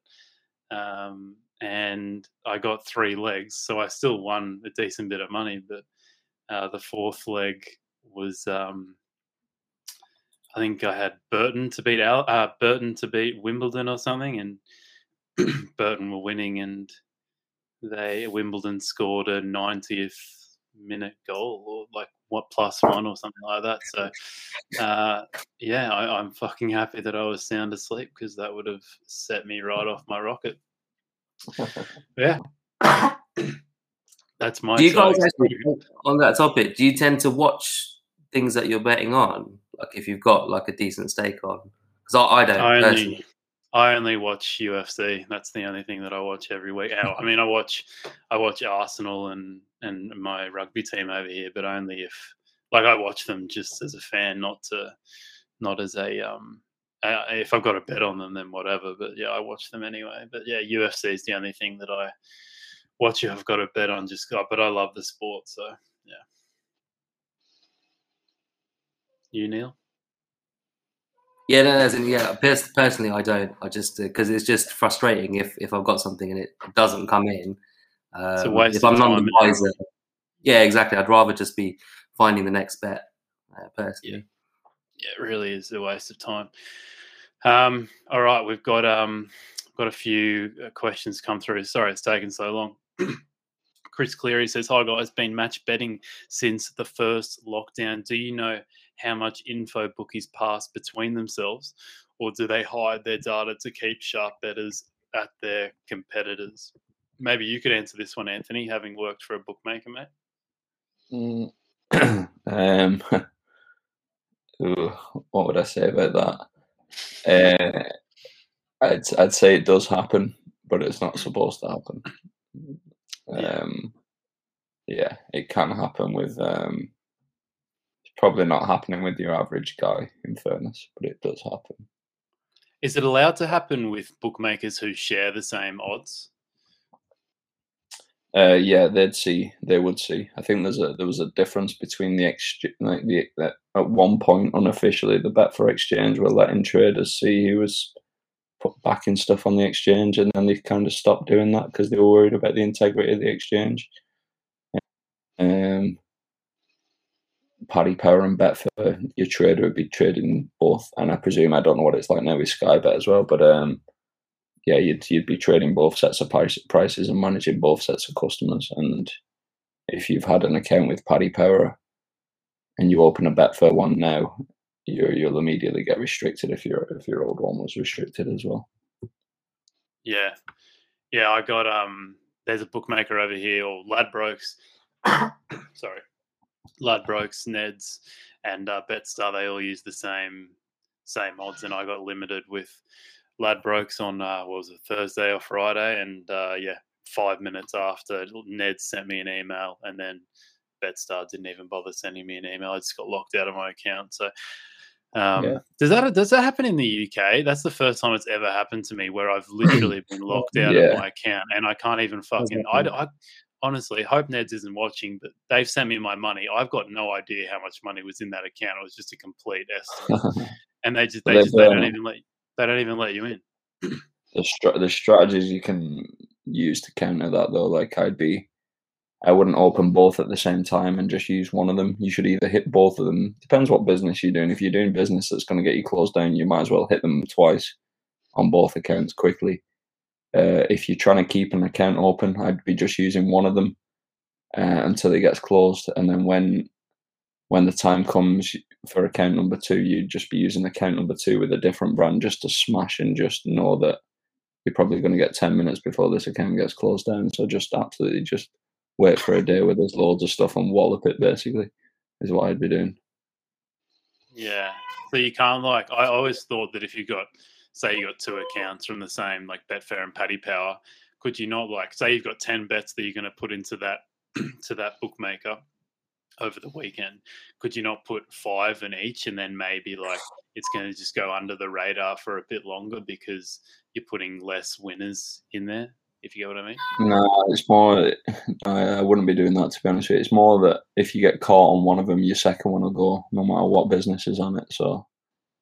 Um, and I got three legs, so I still won a decent bit of money, but uh, the fourth leg was, um, I think I had Burton to beat Al, uh, Burton to beat Wimbledon or something, and Burton were winning, and they Wimbledon scored a 90th minute goal or like what plus one or something like that. So, uh, yeah, I, am fucking happy that I was sound asleep because that would have set me right off my rocket. yeah. That's my. Do you guys actually, on that topic? Do you tend to watch things that you're betting on? Like if you've got like a decent stake on, because I, I, don't. I only, I only watch UFC. That's the only thing that I watch every week. I mean, I watch, I watch Arsenal and and my rugby team over here, but only if like I watch them just as a fan, not to, not as a um. if I've got a bet on them, then whatever. But yeah, I watch them anyway. But yeah, UFC is the only thing that I what you have got to bet on just got, but I love the sport, so yeah. You Neil? Yeah, no, as in, yeah. Personally, I don't. I just because uh, it's just frustrating if if I've got something and it doesn't come in. Um, if I'm not the wiser, yeah, exactly. I'd rather just be finding the next bet. Uh, personally, yeah. yeah, it really is a waste of time. Um, all right, we've got um, got a few uh, questions come through. Sorry, it's taken so long. Chris Cleary says, Hi guys, been match betting since the first lockdown. Do you know how much info bookies pass between themselves, or do they hide their data to keep sharp betters at their competitors? Maybe you could answer this one, Anthony, having worked for a bookmaker, mate. Mm. um, what would I say about that? Uh, I'd, I'd say it does happen, but it's not supposed to happen. Um, yeah, it can happen with. Um, it's probably not happening with your average guy, in fairness, but it does happen. Is it allowed to happen with bookmakers who share the same odds? Uh, yeah, they'd see. They would see. I think there's a there was a difference between the exchange. Like the at one point unofficially, the Betfair exchange were letting traders see who was put backing stuff on the exchange, and then they kind of stopped doing that because they were worried about the integrity of the exchange. Um, Paddy Power and Betfair, your trader would be trading both, and I presume I don't know what it's like now with Sky Bet as well, but um, yeah, you'd you'd be trading both sets of price, prices and managing both sets of customers. And if you've had an account with Paddy Power and you open a Betfair one now, you you'll immediately get restricted if your if your old one was restricted as well. Yeah, yeah. I got um. There's a bookmaker over here, or Ladbrokes. sorry, Ladbrokes, Neds, and uh, Betstar. They all use the same same odds, and I got limited with Ladbrokes on uh, what was it Thursday or Friday, and uh, yeah, five minutes after Ned sent me an email, and then Betstar didn't even bother sending me an email. I just got locked out of my account. So um, yeah. does that does that happen in the UK? That's the first time it's ever happened to me where I've literally been locked out yeah. of my account and I can't even fucking. I, I honestly hope Neds isn't watching, but they've sent me my money. I've got no idea how much money was in that account. It was just a complete estimate, and they just they just they don't even let they don't even let you in. the str- the strategies you can use to counter that though, like I'd be, I wouldn't open both at the same time and just use one of them. You should either hit both of them. Depends what business you're doing. If you're doing business that's going to get you closed down, you might as well hit them twice on both accounts quickly. Uh, if you're trying to keep an account open, I'd be just using one of them uh, until it gets closed, and then when when the time comes for account number two, you'd just be using account number two with a different brand just to smash and just know that you're probably going to get 10 minutes before this account gets closed down. So just absolutely just wait for a day where there's loads of stuff and wallop it basically is what I'd be doing. Yeah. So you can't like, I always thought that if you got, say you got two accounts from the same, like Betfair and Paddy Power, could you not like, say you've got 10 bets that you're going to put into that, to that bookmaker over the weekend. Could you not put five in each and then maybe like it's going to just go under the radar for a bit longer because you're putting less winners in there? If you get what I mean? No, it's more. I wouldn't be doing that to be honest with you. It's more that if you get caught on one of them, your second one will go, no matter what business is on it. So,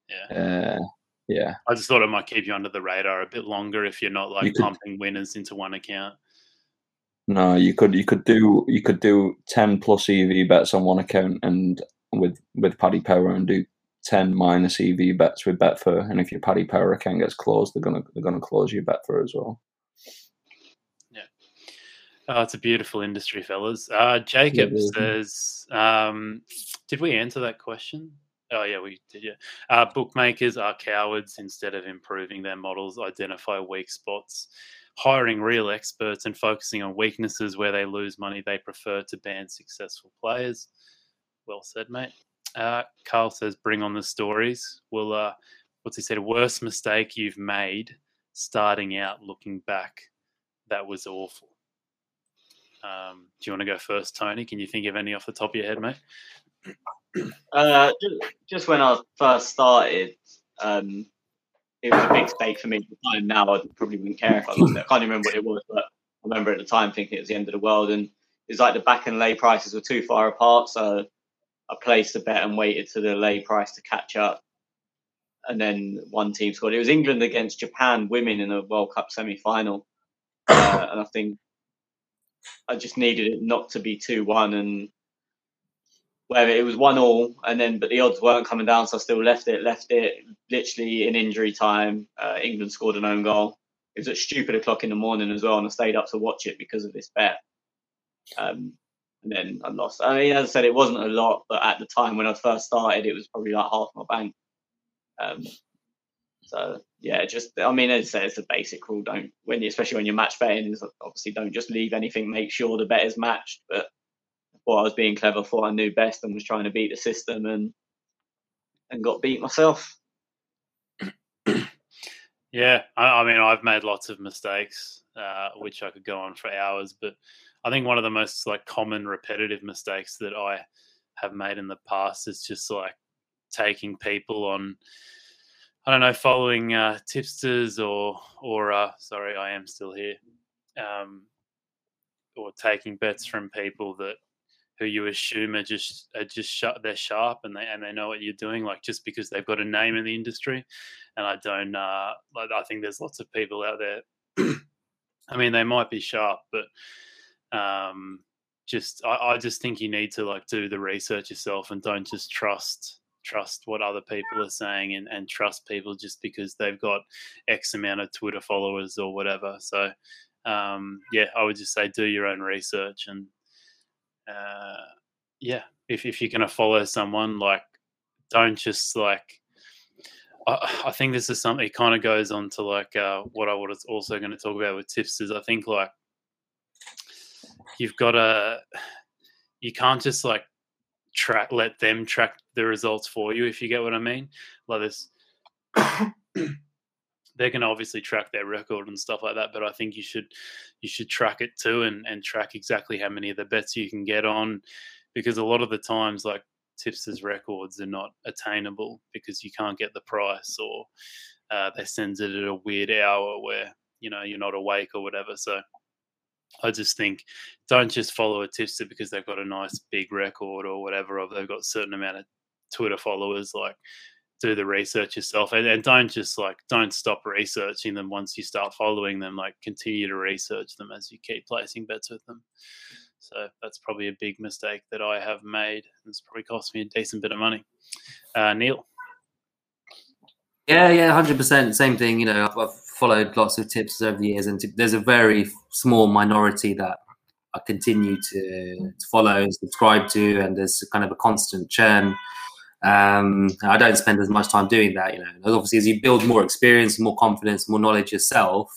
yeah, uh, yeah. I just thought it might keep you under the radar a bit longer if you're not like you pumping could, winners into one account. No, you could you could do you could do ten plus EV bets on one account and with with Paddy Power and do ten minus EV bets with Betfair. And if your Paddy Power account gets closed, they're gonna they're gonna close your Betfair as well. Oh, it's a beautiful industry, fellas. Uh, Jacob yeah, says, um, "Did we answer that question?" Oh yeah, we did. Yeah, uh, bookmakers are cowards. Instead of improving their models, identify weak spots hiring real experts and focusing on weaknesses where they lose money, they prefer to ban successful players. Well said, mate. Uh, Carl says, bring on the stories. Well, uh, what's he said? Worst mistake you've made starting out looking back. That was awful. Um, do you want to go first, Tony? Can you think of any off the top of your head, mate? Uh, just, when I first started, um, it was a big stake for me at the time. Now I probably wouldn't care if I lost it. I can't remember what it was, but I remember at the time thinking it was the end of the world. And it's like the back and lay prices were too far apart. So I placed a bet and waited to the lay price to catch up. And then one team scored. It was England against Japan women in a World Cup semi final. Uh, and I think I just needed it not to be 2 1 and where it was one all, and then but the odds weren't coming down, so I still left it. Left it literally in injury time. Uh, England scored an own goal. It was at stupid o'clock in the morning as well, and I stayed up to watch it because of this bet. Um, and then I lost. I mean, as I said, it wasn't a lot, but at the time when I first started, it was probably like half my bank. Um, so yeah, just I mean, as I said, it's a basic rule. Don't when you, especially when you're match betting, is obviously don't just leave anything. Make sure the bet is matched, but what I was being clever for. I knew best and was trying to beat the system and and got beat myself. yeah, I, I, mean, I've made lots of mistakes, uh, which I could go on for hours, but I think one of the most like common repetitive mistakes that I have made in the past is just like taking people on I don't know, following uh, tipsters or or uh, sorry, I am still here, um, or taking bets from people that who you assume are just are just sh- they're sharp and they and they know what you're doing, like just because they've got a name in the industry. And I don't, uh, like, I think there's lots of people out there. I mean, they might be sharp, but um, just I, I just think you need to like do the research yourself and don't just trust trust what other people are saying and, and trust people just because they've got X amount of Twitter followers or whatever. So, um, yeah, I would just say do your own research and, uh, yeah, if, if you're going to follow someone, like, don't just like, I, think this is something it kind of goes on to like uh, what I was also going to talk about with tipsters. I think like you've got to, you can't just like track let them track the results for you if you get what i mean. Like this they can obviously track their record and stuff like that but i think you should you should track it too and and track exactly how many of the bets you can get on because a lot of the times like tipsters records are not attainable because you can't get the price or uh, they send it at a weird hour where you know you're not awake or whatever so I just think don't just follow a tipster because they've got a nice big record or whatever, or they've got a certain amount of Twitter followers. Like, do the research yourself, and, and don't just like don't stop researching them once you start following them. Like, continue to research them as you keep placing bets with them. So that's probably a big mistake that I have made. It's probably cost me a decent bit of money. Uh, Neil. Yeah, yeah, hundred percent. Same thing. You know, I've, I've, followed lots of tips over the years, and there's a very small minority that I continue to, to follow and subscribe to, and there's kind of a constant churn. Um, I don't spend as much time doing that. You know, obviously, as you build more experience, more confidence, more knowledge yourself,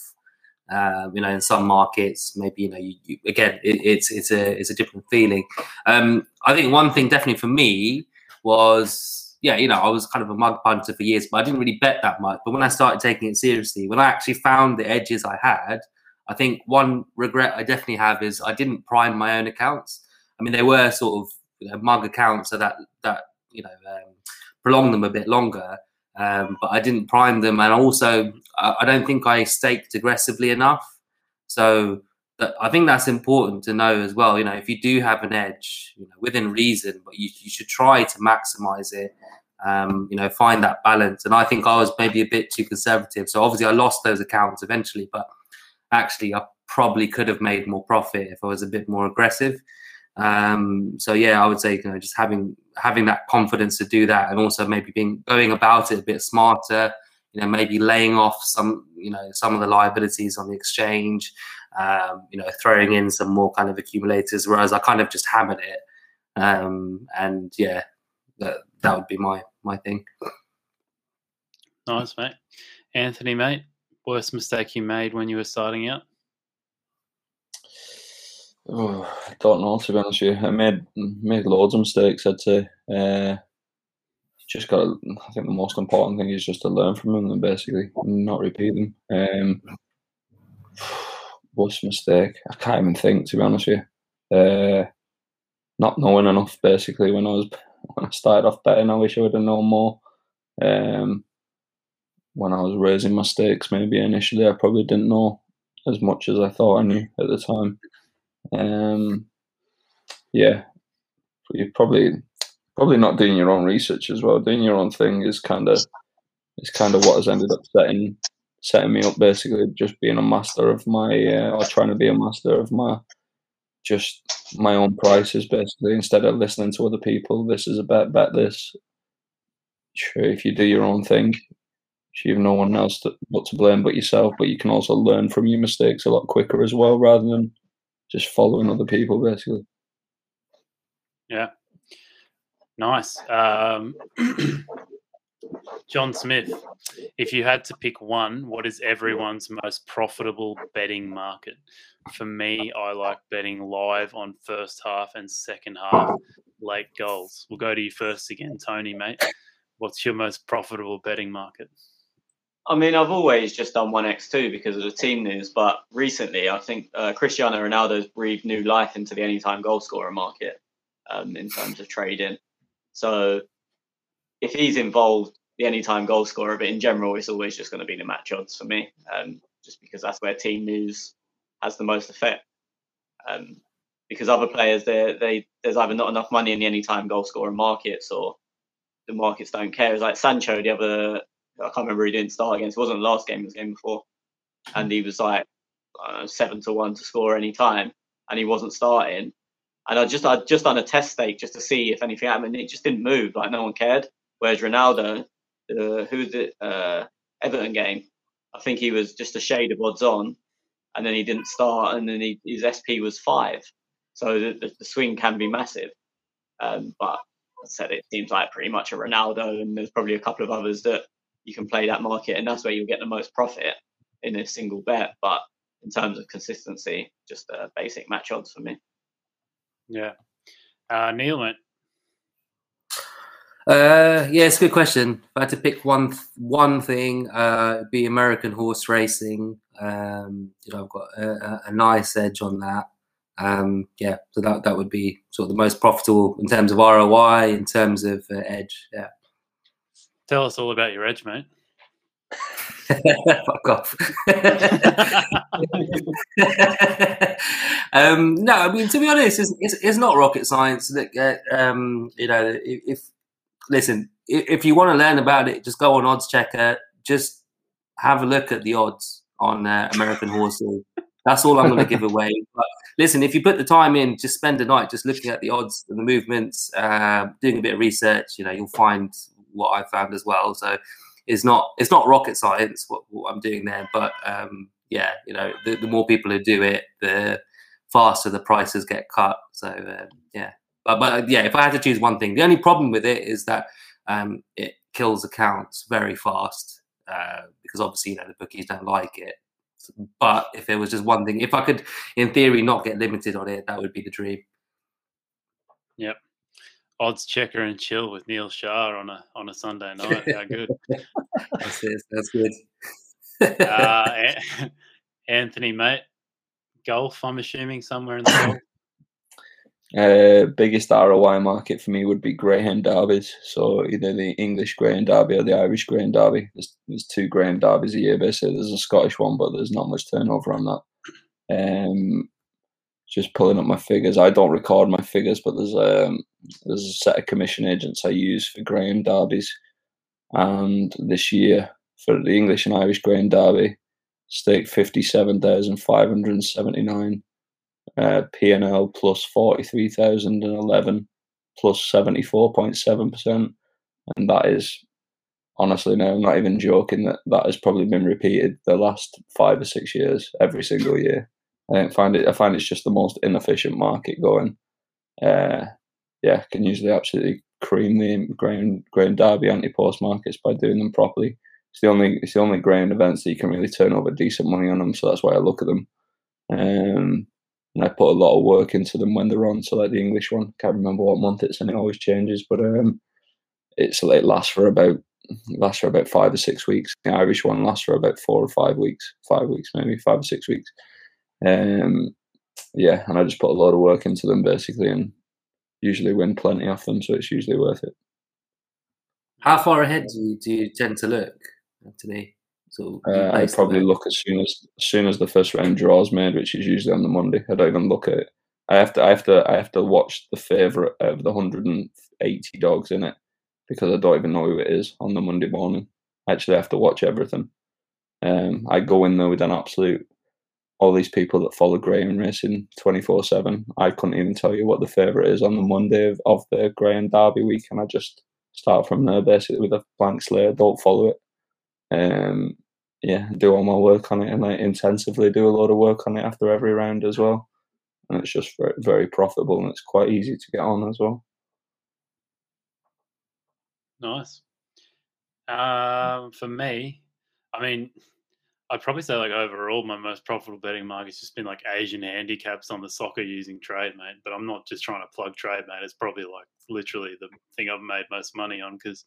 um, you know, in some markets, maybe you know, you, you, again, it, it's it's a it's a different feeling. Um, I think one thing definitely for me was yeah, you know, I was kind of a mug punter for years, but I didn't really bet that much. But when I started taking it seriously, when I actually found the edges I had, I think one regret I definitely have is I didn't prime my own accounts. I mean, they were sort of you know, mug accounts, so that that you know um, prolonged them a bit longer. Um, but I didn't prime them, and also I, I don't think I staked aggressively enough. So I think that's important to know as well. You know, if you do have an edge, you know, within reason, but you, you should try to maximize it. Um, you know, find that balance. And I think I was maybe a bit too conservative. So obviously, I lost those accounts eventually, but actually, I probably could have made more profit if I was a bit more aggressive. Um, so yeah, I would say you know just having having that confidence to do that, and also maybe being going about it a bit smarter. You know, maybe laying off some you know some of the liabilities on the exchange um, you know, throwing in some more kind of accumulators, whereas I kind of just hammered it. Um, and yeah, that that would be my my thing. Nice, mate. Anthony, mate, worst mistake you made when you were starting out? Oh, I don't know to be honest with you. I made made loads of mistakes. I'd say. Uh, just got. To, I think the most important thing is just to learn from them and basically not repeat them. Um, worst mistake? I can't even think to be honest with you. Uh, not knowing enough basically when I was when I started off betting. I wish I would have known more. Um, when I was raising my stakes, maybe initially I probably didn't know as much as I thought I knew at the time. Um, yeah, you're probably probably not doing your own research as well. Doing your own thing is kind of is kind of what has ended up setting setting me up basically just being a master of my uh, or trying to be a master of my just my own prices basically. Instead of listening to other people this is a bet bet this. Sure if you do your own thing you have no one else to, not to blame but yourself but you can also learn from your mistakes a lot quicker as well rather than just following other people basically. Yeah. Nice. Um John Smith, if you had to pick one, what is everyone's most profitable betting market? For me, I like betting live on first half and second half late goals. We'll go to you first again, Tony, mate. What's your most profitable betting market? I mean, I've always just done one X two because of the team news, but recently I think uh, Cristiano Ronaldo's breathed new life into the anytime goal scorer market um, in terms of trading. So if he's involved, the anytime goal scorer, but in general, it's always just going to be the match odds for me, um, just because that's where team news has the most effect. Um, because other players, they they there's either not enough money in the anytime goal scorer markets, or the markets don't care. It's like Sancho the other I can't remember who he didn't start against. It wasn't the last game; it was the game before, and he was like seven to one to score any time, and he wasn't starting. And I just I just done a test stake just to see if anything happened. It just didn't move. Like no one cared. Whereas Ronaldo, the who the uh, Everton game, I think he was just a shade of odds on, and then he didn't start, and then he, his SP was five. So the, the, swing can be massive. Um, but I said it seems like pretty much a Ronaldo, and there's probably a couple of others that you can play that market, and that's where you'll get the most profit in a single bet. But in terms of consistency, just uh, basic match odds for me. Yeah, uh, Neil. Uh, yeah, it's a good question. If I had to pick one one thing, uh, it'd be American horse racing. Um, you know, I've got a, a nice edge on that. Um, yeah, so that that would be sort of the most profitable in terms of ROI, in terms of uh, edge. Yeah. Tell us all about your edge, mate. Fuck off. um, no, I mean to be honest, it's, it's, it's not rocket science. That uh, um, you know, if, if listen, if, you want to learn about it, just go on Oddschecker. Just have a look at the odds on uh, American horses. That's all I'm going to give away. But listen, if you put the time in, just spend a night just looking at the odds and the movements, uh, doing a bit of research. You know, you'll find what I found as well. So it's not it's not rocket science what, what I'm doing there, but um, yeah, you know, the, the, more people who do it, the faster the prices get cut. So uh, yeah, but, but yeah, if I had to choose one thing, the only problem with it is that um, it kills accounts very fast uh, because obviously you know the bookies don't like it. But if there was just one thing, if I could, in theory, not get limited on it, that would be the dream. Yep Oddschecker and chill with Neil Shah on a on a Sunday night. How good. that's it. That's good. uh, Anthony, mate, golf. I'm assuming somewhere in the world. Uh, biggest ROI market for me would be Greyhound derbies. So either the English Greyhound derby or the Irish Greyhound derby. There's, there's two Greyhound derbies a year. Basically, there's a Scottish one, but there's not much turnover on that. Um, just pulling up my figures. I don't record my figures, but there's a um, there's a set of commission agents I use for Graham derbies, and this year for the English and Irish Graham derby, stake fifty seven thousand five hundred seventy nine, uh, PNL plus forty three thousand and eleven, plus seventy four point seven percent, and that is honestly no, I'm not even joking that that has probably been repeated the last five or six years every single year. I find it. I find it's just the most inefficient market going. Uh, yeah, can usually absolutely cream the grain grain derby anti post markets by doing them properly. It's the only it's the only grain events that you can really turn over decent money on them. So that's why I look at them. Um, and I put a lot of work into them when they're on. So like the English one, can't remember what month it's and it always changes, but um, it's it lasts for about lasts for about five or six weeks. The Irish one lasts for about four or five weeks, five weeks maybe, five or six weeks. Um, yeah, and I just put a lot of work into them basically, and usually win plenty off them, so it's usually worth it. How far ahead do you, do you tend to look, Anthony? So uh, I probably look as soon as as soon as the first round draws made, which is usually on the Monday. I don't even look at it. I have to I have to I have to watch the favourite of the 180 dogs in it because I don't even know who it is on the Monday morning. Actually, I actually have to watch everything. Um, I go in there with an absolute all these people that follow Graham Racing 24 7. I couldn't even tell you what the favourite is on the Monday of, of the Graham Derby week, and I just start from there basically with a blank slate, don't follow it. Um, yeah, do all my work on it and I intensively do a lot of work on it after every round as well. And it's just very, very profitable and it's quite easy to get on as well. Nice. Um, for me, I mean, I'd probably say like overall my most profitable betting market's just been like Asian handicaps on the soccer using Trademate. But I'm not just trying to plug Trademate. It's probably like literally the thing I've made most money on because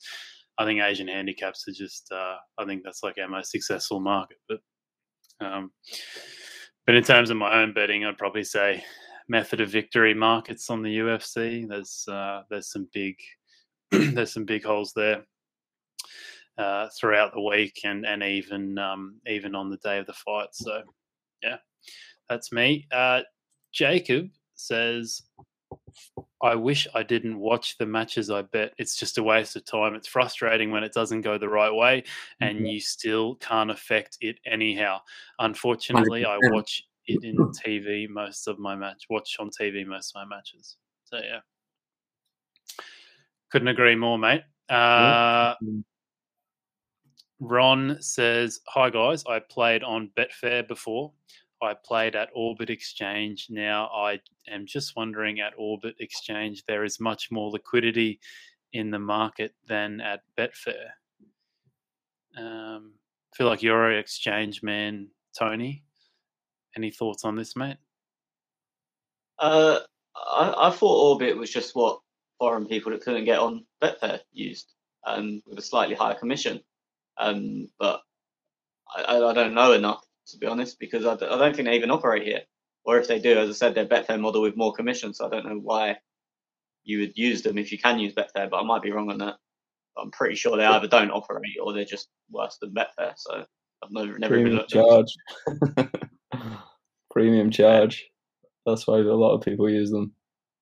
I think Asian handicaps are just. Uh, I think that's like our most successful market. But um, but in terms of my own betting, I'd probably say method of victory markets on the UFC. There's uh, there's some big there's some big holes there uh, throughout the week and and even um, even on the day of the fight. So yeah, that's me. Uh, Jacob says, I wish I didn't watch the matches I bet. It's just a waste of time. It's frustrating when it doesn't go the right way and mm-hmm. you still can't affect it anyhow. Unfortunately, 100%. I watch it in TV most of my match, watch on TV most of my matches. So, yeah. Couldn't agree more, mate. Uh, Ron says, Hi, guys. I played on Betfair before. I played at Orbit Exchange. Now I am just wondering at Orbit Exchange, there is much more liquidity in the market than at Betfair. Um, feel like you're an exchange man, Tony. Any thoughts on this, mate? Uh, I, I thought Orbit was just what foreign people that couldn't get on Betfair used, um, with a slightly higher commission. Um, but I, I don't know enough to be honest, because I, I don't think they even operate here. Or if they do, as I said, they're Betfair model with more commission. So I don't know why you would use them if you can use Betfair, but I might be wrong on that. But I'm pretty sure they either don't operate or they're just worse than Betfair. So I've never, never Premium charge. Premium charge. That's why a lot of people use them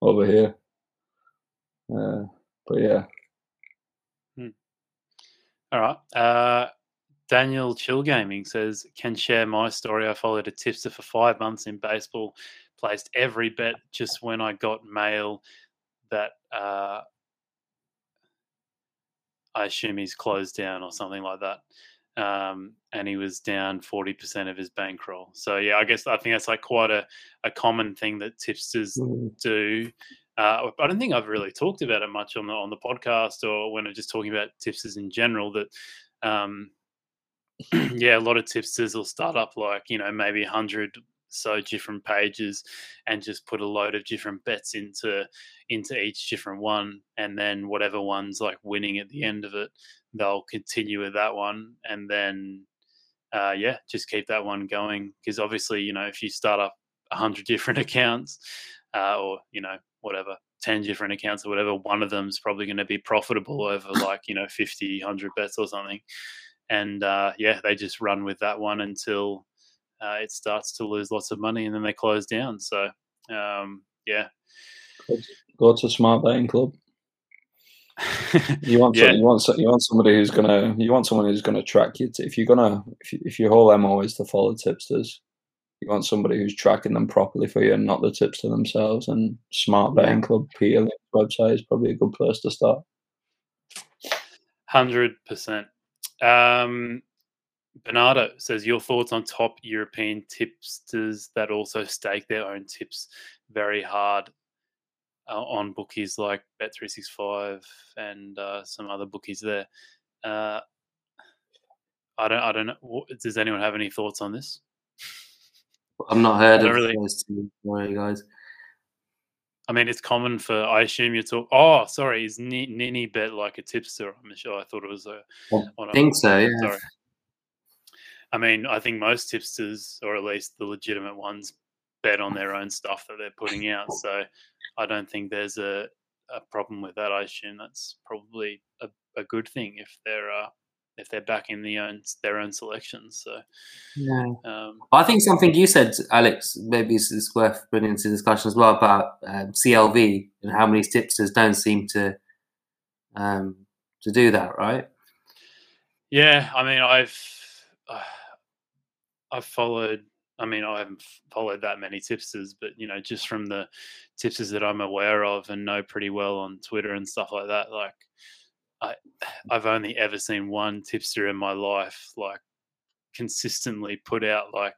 over here. Uh, but yeah. Hmm. All right. Uh, Daniel Chill Gaming says, can share my story. I followed a tipster for five months in baseball, placed every bet just when I got mail that uh, I assume he's closed down or something like that. Um, and he was down 40% of his bankroll. So, yeah, I guess I think that's like quite a, a common thing that tipsters mm. do. Uh, I don't think I've really talked about it much on the on the podcast or when I'm just talking about tipsters in general. That um, yeah, a lot of tipsters will start up like, you know, maybe a hundred so different pages and just put a load of different bets into into each different one and then whatever one's like winning at the end of it they'll continue with that one and then uh, yeah just keep that one going because obviously you know if you start up a hundred different accounts uh, or you know whatever 10 different accounts or whatever one of them's probably going to be profitable over like you know 50 100 bets or something and uh, yeah, they just run with that one until uh, it starts to lose lots of money, and then they close down. So um, yeah, go to smart betting club. you want yeah. you want you want somebody who's gonna you want someone who's gonna track you. if you're gonna if, you, if your whole mo is to follow tipsters, you want somebody who's tracking them properly for you and not the tipster themselves. And smart betting yeah. club Peter website is probably a good place to start. Hundred percent. Um, Bernardo says your thoughts on top European tipsters that also stake their own tips very hard uh, on bookies like Bet365 and uh, some other bookies there. Uh, I don't. I don't know. Does anyone have any thoughts on this? I've not heard of really... those two. Sorry, guys. I mean, it's common for. I assume you talk. Oh, sorry, is Nini bet like a tipster? I'm sure. I thought it was a. I think so. Yeah. Sorry. I mean, I think most tipsters, or at least the legitimate ones, bet on their own stuff that they're putting out. So I don't think there's a, a problem with that. I assume that's probably a, a good thing if they're uh, if they're backing the own their own selections. So, yeah. Um, I think something you said, Alex, maybe is, worth bringing into discussion as well about um, CLV and how many tipsters don't seem to um, to do that, right? Yeah, I mean, I've uh, I've followed. I mean, I haven't followed that many tipsters, but you know, just from the tipsters that I'm aware of and know pretty well on Twitter and stuff like that, like I I've only ever seen one tipster in my life like consistently put out like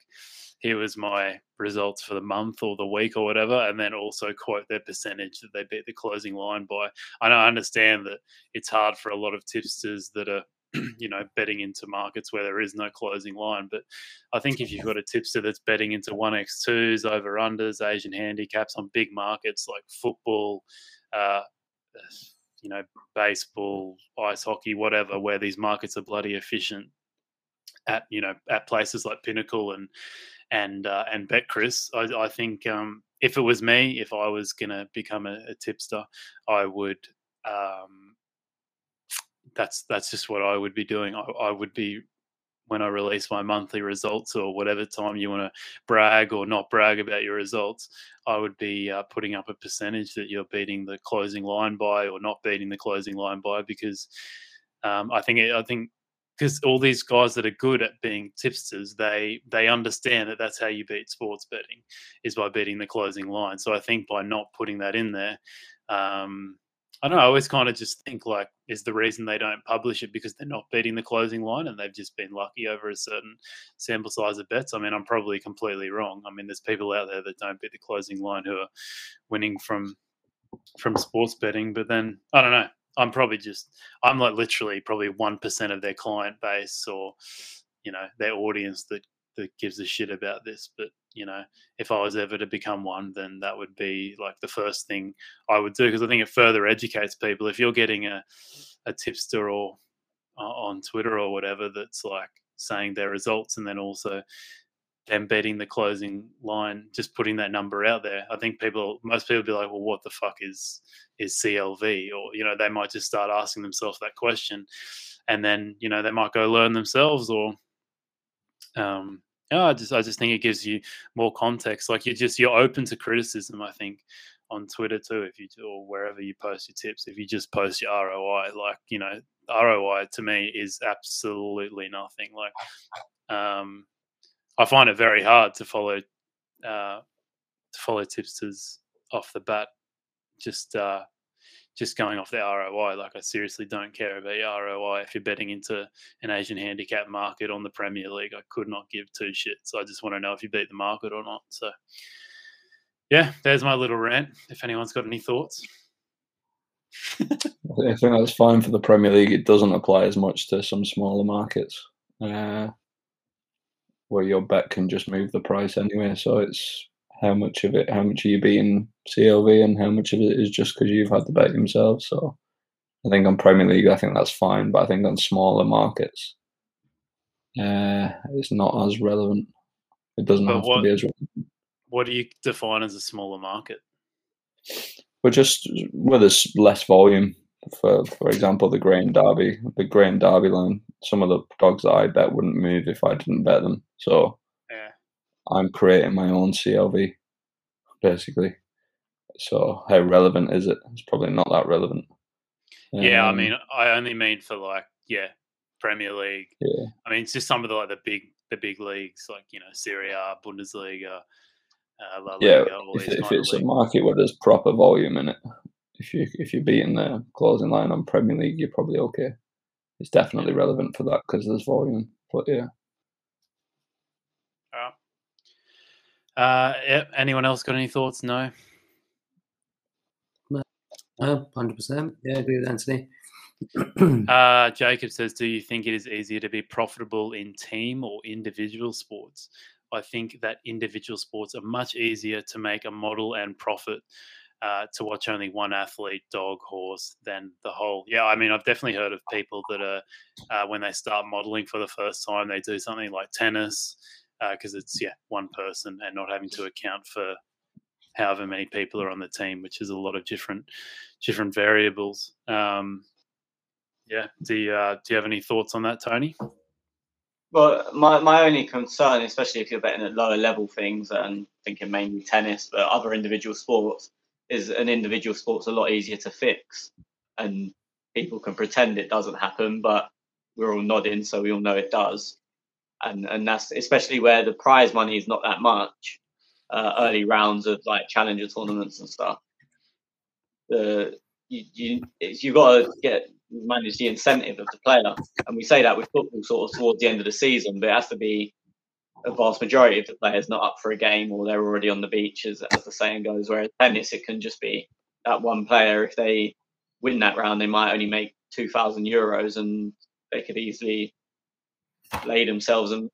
here was my results for the month or the week or whatever, and then also quote their percentage that they beat the closing line by. I know I understand that it's hard for a lot of tipsters that are you know betting into markets where there is no closing line but i think if you've got a tipster that's betting into 1x2s over unders asian handicaps on big markets like football uh, you know, baseball, ice hockey, whatever, where these markets are bloody efficient at you know at places like Pinnacle and and uh, and BetCris. I, I think um, if it was me, if I was to become a, a, tipster, I would. Um, that's that's just what I would be doing. I, I would be when I release my monthly results or whatever time you want to brag or not brag about your results, I would be uh, putting up a percentage that you're beating the closing line by or not beating the closing line by because um, I think I think because all these guys that are good at being tipsters, they they understand that that's how you beat sports betting is by beating the closing line. So I think by not putting that in there, um, I don't know. I always kind of just think like, is the reason they don't publish it because they're not beating the closing line and they've just been lucky over a certain sample size of bets? I mean, I'm probably completely wrong. I mean, there's people out there that don't beat the closing line who are winning from from sports betting, but then I don't know. I'm probably just I'm like literally probably one percent of their client base or you know their audience that that gives a shit about this. But you know, if I was ever to become one, then that would be like the first thing I would do because I think it further educates people. If you're getting a a tipster or uh, on Twitter or whatever that's like saying their results and then also them betting the closing line, just putting that number out there. I think people, most people, be like, "Well, what the fuck is is CLV?" Or you know, they might just start asking themselves that question, and then you know, they might go learn themselves. Or, um, yeah, I just I just think it gives you more context. Like you're just you're open to criticism. I think on Twitter too, if you do, or wherever you post your tips, if you just post your ROI, like you know, ROI to me is absolutely nothing. Like, um, I find it very hard to follow uh, to follow tipsters off the bat. Just uh, just going off the ROI. Like I seriously don't care about your ROI. If you're betting into an Asian handicap market on the Premier League, I could not give two shits. I just want to know if you beat the market or not. So yeah, there's my little rant. If anyone's got any thoughts. I think that's fine for the Premier League. It doesn't apply as much to some smaller markets. Uh, where your bet can just move the price anyway. So it's how much of it, how much are you beating CLV, and how much of it is just because you've had the bet yourself. So I think on Premier League, I think that's fine, but I think on smaller markets, uh, it's not as relevant. It doesn't but have what, to be as relevant. What do you define as a smaller market? But just where there's less volume, for for example, the Grain Derby, the Grain Derby line. Some of the dogs that I bet wouldn't move if I didn't bet them. So. I'm creating my own CLV, basically. So how relevant is it? It's probably not that relevant. Um, yeah, I mean, I only mean for like yeah, Premier League. Yeah. I mean, it's just some of the like the big the big leagues like you know Serie A, Bundesliga. Uh, La Liga, yeah, if, if it's a market where there's proper volume in it, if you if you're beating the closing line on Premier League, you're probably okay. It's definitely relevant for that because there's volume. But yeah. Uh, anyone else got any thoughts? No. hundred percent. Yeah, I agree with Anthony. uh, Jacob says, "Do you think it is easier to be profitable in team or individual sports? I think that individual sports are much easier to make a model and profit uh, to watch only one athlete, dog, horse, than the whole. Yeah, I mean, I've definitely heard of people that are uh, when they start modeling for the first time, they do something like tennis because uh, it's yeah one person and not having to account for however many people are on the team, which is a lot of different different variables. Um, yeah, do you, uh, do you have any thoughts on that, Tony? Well, my, my only concern, especially if you're betting at lower level things and thinking mainly tennis, but other individual sports, is an individual sport's a lot easier to fix, and people can pretend it doesn't happen, but we're all nodding, so we all know it does. And and that's especially where the prize money is not that much. Uh, early rounds of like challenger tournaments and stuff. The you you you got to get manage the incentive of the player, and we say that with football sort of towards the end of the season, but it has to be a vast majority of the players not up for a game or they're already on the beach, as, as the saying goes. Whereas tennis, it can just be that one player. If they win that round, they might only make 2,000 euros and they could easily lay themselves and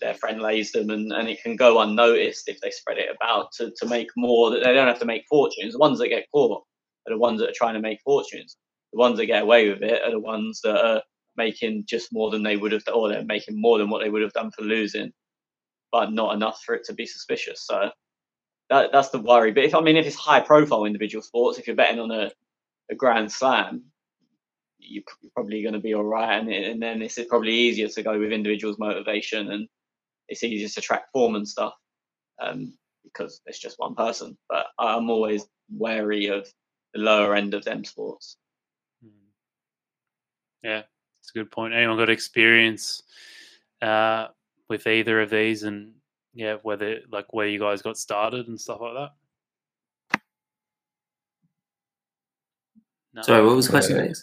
their friend lays them and, and it can go unnoticed if they spread it about to, to make more that they don't have to make fortunes the ones that get caught are the ones that are trying to make fortunes The ones that get away with it are the ones that are making just more than they would have, or they're making more than what they would have done for losing, but not enough for it to be suspicious. So that, that's the worry. But if I mean, if it's high profile individual sports, if you're betting on a, a Grand Slam, you're probably going to be all right. And, and then it's probably easier to go with individuals' motivation and it's easier to track form and stuff um, because it's just one person. But I'm always wary of the lower end of them sports. Hmm. Yeah, it's a good point. Anyone got experience uh, with either of these, and yeah, whether like where you guys got started and stuff like that? No. Sorry, what was the question? Uh,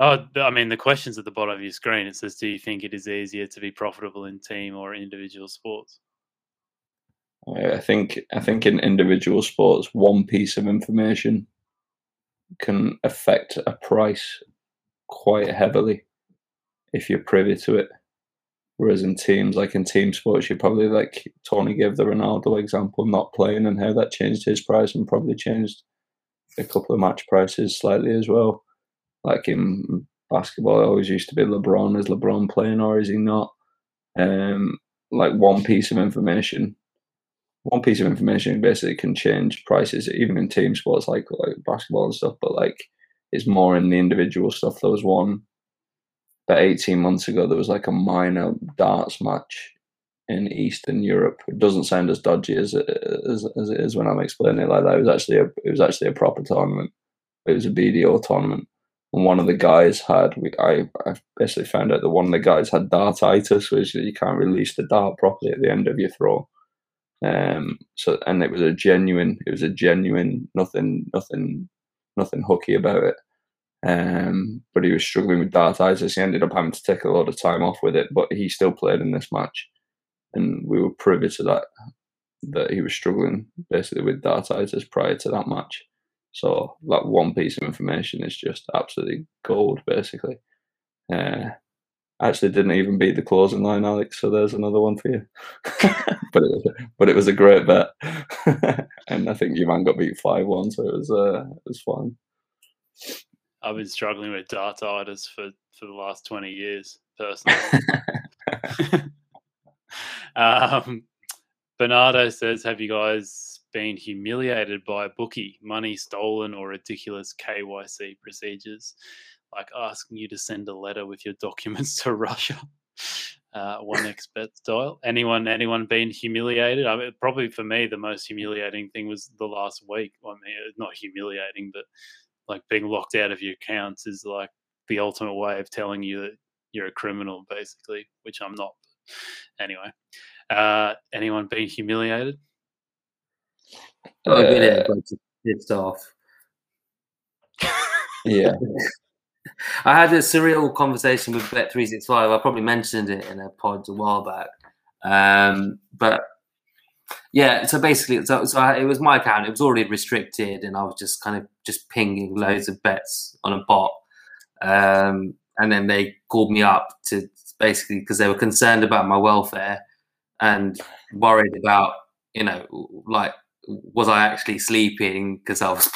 oh, I mean, the question's at the bottom of your screen. It says, "Do you think it is easier to be profitable in team or individual sports?" I think I think in individual sports, one piece of information can affect a price quite heavily if you're privy to it. Whereas in teams, like in team sports, you probably like Tony gave the Ronaldo example, not playing and how that changed his price and probably changed a couple of match prices slightly as well. Like in basketball, it always used to be LeBron. Is LeBron playing or is he not? Um, like one piece of information, one piece of information basically can change prices, even in team sports like, like basketball and stuff. But like it's more in the individual stuff. There was one about 18 months ago, there was like a minor darts match in Eastern Europe. It doesn't sound as dodgy as it, as, as it is when I'm explaining it like that. It was actually a, it was actually a proper tournament. It was a BDO tournament. One of the guys had, we, I, I basically found out that one of the guys had dartitis, which you can't release the dart properly at the end of your throw. Um, so, and it was a genuine, it was a genuine, nothing, nothing, nothing hooky about it. Um, but he was struggling with dartitis. He ended up having to take a lot of time off with it, but he still played in this match, and we were privy to that that he was struggling basically with dartitis prior to that match. So that one piece of information is just absolutely gold, basically. Uh, actually didn't even beat the closing line, Alex. So there's another one for you. but it was, a, but it was a great bet, and I think your man got beat five one, so it was uh, it was fun. I've been struggling with dartitis for for the last twenty years personally. um, Bernardo says, "Have you guys been humiliated by a bookie, money stolen, or ridiculous KYC procedures, like asking you to send a letter with your documents to Russia?" Uh, one expert style. Anyone, anyone been humiliated? I mean, probably for me, the most humiliating thing was the last week. I mean, not humiliating, but like being locked out of your accounts is like the ultimate way of telling you that you're a criminal, basically, which I'm not. Anyway, uh, anyone being humiliated? Oh, uh, yeah, pissed off. yeah. I had a surreal conversation with Bet365. I probably mentioned it in a pod a while back. Um, but yeah, so basically, so, so I, it was my account. It was already restricted, and I was just kind of just pinging loads of bets on a bot. Um, and then they called me up to basically because they were concerned about my welfare and worried about, you know, like was I actually sleeping because I was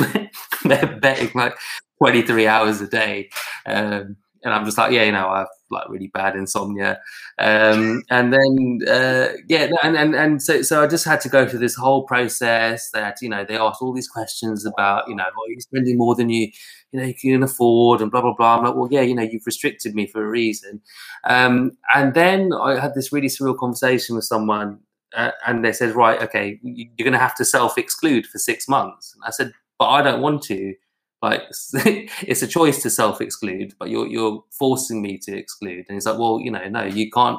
betting like 23 hours a day. Um, and I'm just like, yeah, you know, I have like really bad insomnia, um, and then uh, yeah, and, and and so so I just had to go through this whole process. That you know, they asked all these questions about you know, oh, you're spending more than you you know you can afford, and blah blah blah. I'm like, well, yeah, you know, you've restricted me for a reason. Um, and then I had this really surreal conversation with someone, uh, and they said, right, okay, you're going to have to self exclude for six months. And I said, but I don't want to like it's a choice to self-exclude, but you're you're forcing me to exclude. And he's like, well, you know, no, you can't.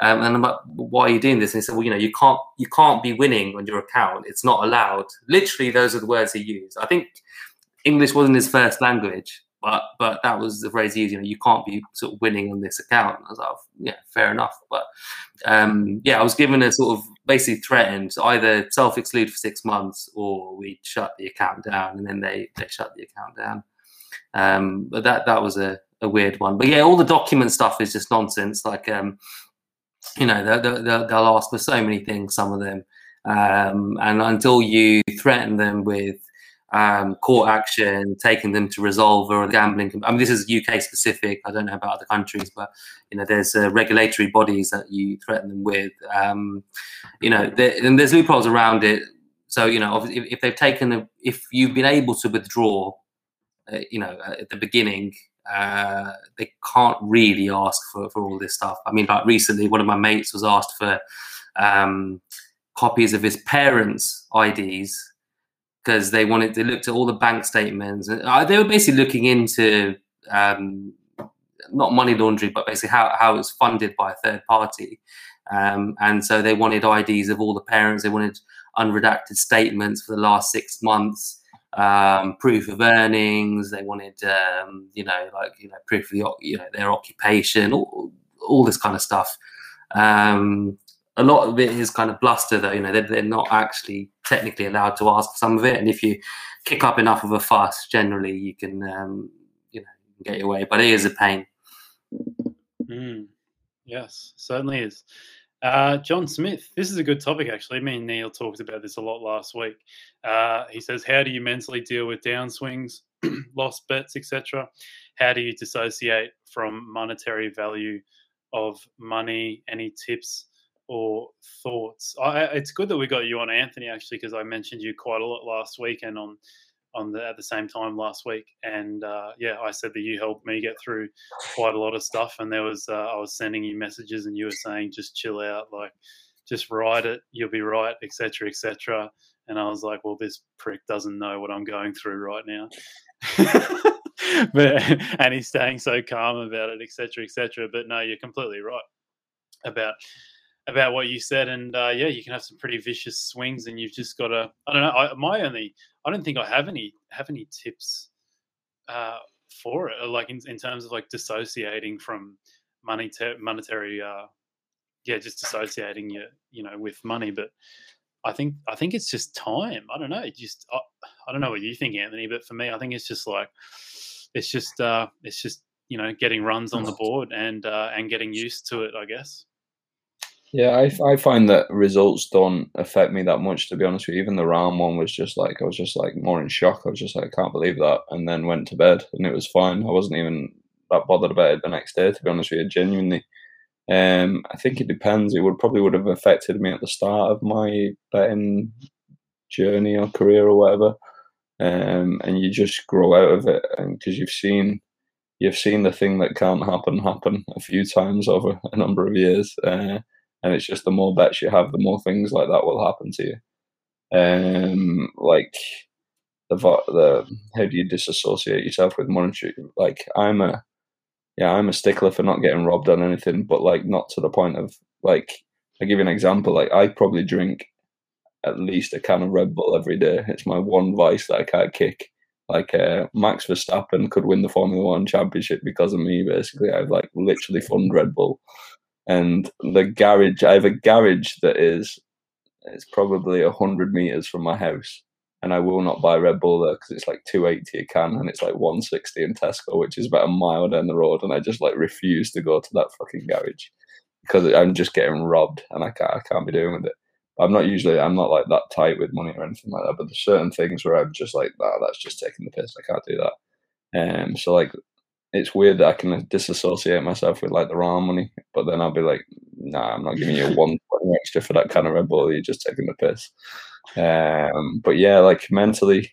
Um, and I'm like, why are you doing this? And he said, well, you know, you can't you can't be winning on your account. It's not allowed. Literally, those are the words he used. I think English wasn't his first language, but but that was the phrase used. You know, you can't be sort of winning on this account. I was like, yeah, fair enough. But um, yeah, I was given a sort of basically threatened either self exclude for six months or we shut the account down, and then they they shut the account down. Um, but that that was a, a weird one. But yeah, all the document stuff is just nonsense. Like um, you know, they'll, they'll, they'll ask for so many things. Some of them, um, and until you threaten them with um, court action, taking them to resolve or gambling. I mean, this is UK specific. I don't know about other countries, but you know, there's uh, regulatory bodies that you threaten them with. Um, you know, there, and there's loopholes around it. So you know, if, if they've taken, a, if you've been able to withdraw, uh, you know, at the beginning, uh, they can't really ask for, for all this stuff. I mean, like recently, one of my mates was asked for um, copies of his parents' IDs because they wanted they looked at all the bank statements. Uh, they were basically looking into um, not money laundering but basically how, how it was funded by a third party. Um, and so they wanted ids of all the parents. They wanted unredacted statements for the last six months um, proof of earnings. They wanted um, you know like you know proof of the, you know their occupation all, all this kind of stuff. Um, a lot of it is kind of bluster though you know they're, they're not actually technically allowed to ask some of it and if you kick up enough of a fuss generally you can um, you know get your way but it is a pain mm. yes certainly is uh, John Smith, this is a good topic actually. Me and Neil talked about this a lot last week. Uh, he says, How do you mentally deal with downswings, lost bets, etc.? How do you dissociate from monetary value of money? Any tips or thoughts? I, it's good that we got you on, Anthony, actually, because I mentioned you quite a lot last week and on on the at the same time last week. And uh, yeah, I said that you helped me get through quite a lot of stuff. And there was uh, I was sending you messages, and you were saying just chill out, like just write it, you'll be right, etc., etc. And I was like, well, this prick doesn't know what I'm going through right now. but and he's staying so calm about it, etc., etc. But no, you're completely right about about what you said, and uh, yeah, you can have some pretty vicious swings, and you've just got to. I don't know. I, my only, I don't think I have any have any tips uh, for it, like in, in terms of like dissociating from money to monetary. Uh, yeah, just dissociating you, you know, with money. But I think I think it's just time. I don't know. Just I, I don't know what you think, Anthony, but for me, I think it's just like it's just uh, it's just you know getting runs on the board and uh, and getting used to it. I guess. Yeah, I, I find that results don't affect me that much, to be honest with you. Even the round one was just like, I was just like more in shock. I was just like, I can't believe that. And then went to bed and it was fine. I wasn't even that bothered about it the next day, to be honest with you, genuinely. Um, I think it depends. It would probably would have affected me at the start of my betting journey or career or whatever. Um, and you just grow out of it because you've seen you've seen the thing that can't happen happen a few times over a number of years. Uh, and it's just the more bets you have, the more things like that will happen to you. Um, like the the how do you disassociate yourself with monetary? Like I'm a yeah, I'm a stickler for not getting robbed on anything, but like not to the point of like I give you an example. Like I probably drink at least a can of Red Bull every day. It's my one vice that I can't kick. Like uh, Max Verstappen could win the Formula One championship because of me. Basically, I've like literally fund Red Bull and the garage i have a garage that is it's probably 100 meters from my house and i will not buy red bull there because it's like 280 a can and it's like 160 in tesco which is about a mile down the road and i just like refuse to go to that fucking garage because i'm just getting robbed and i can't, I can't be doing with it. I'm not usually i'm not like that tight with money or anything like that but there's certain things where i'm just like oh, that's just taking the piss i can't do that. Um so like it's weird that I can disassociate myself with like the raw money, but then I'll be like, nah, I'm not giving you one extra for that kind of Red Bull. You're just taking the piss. Um, but yeah, like mentally,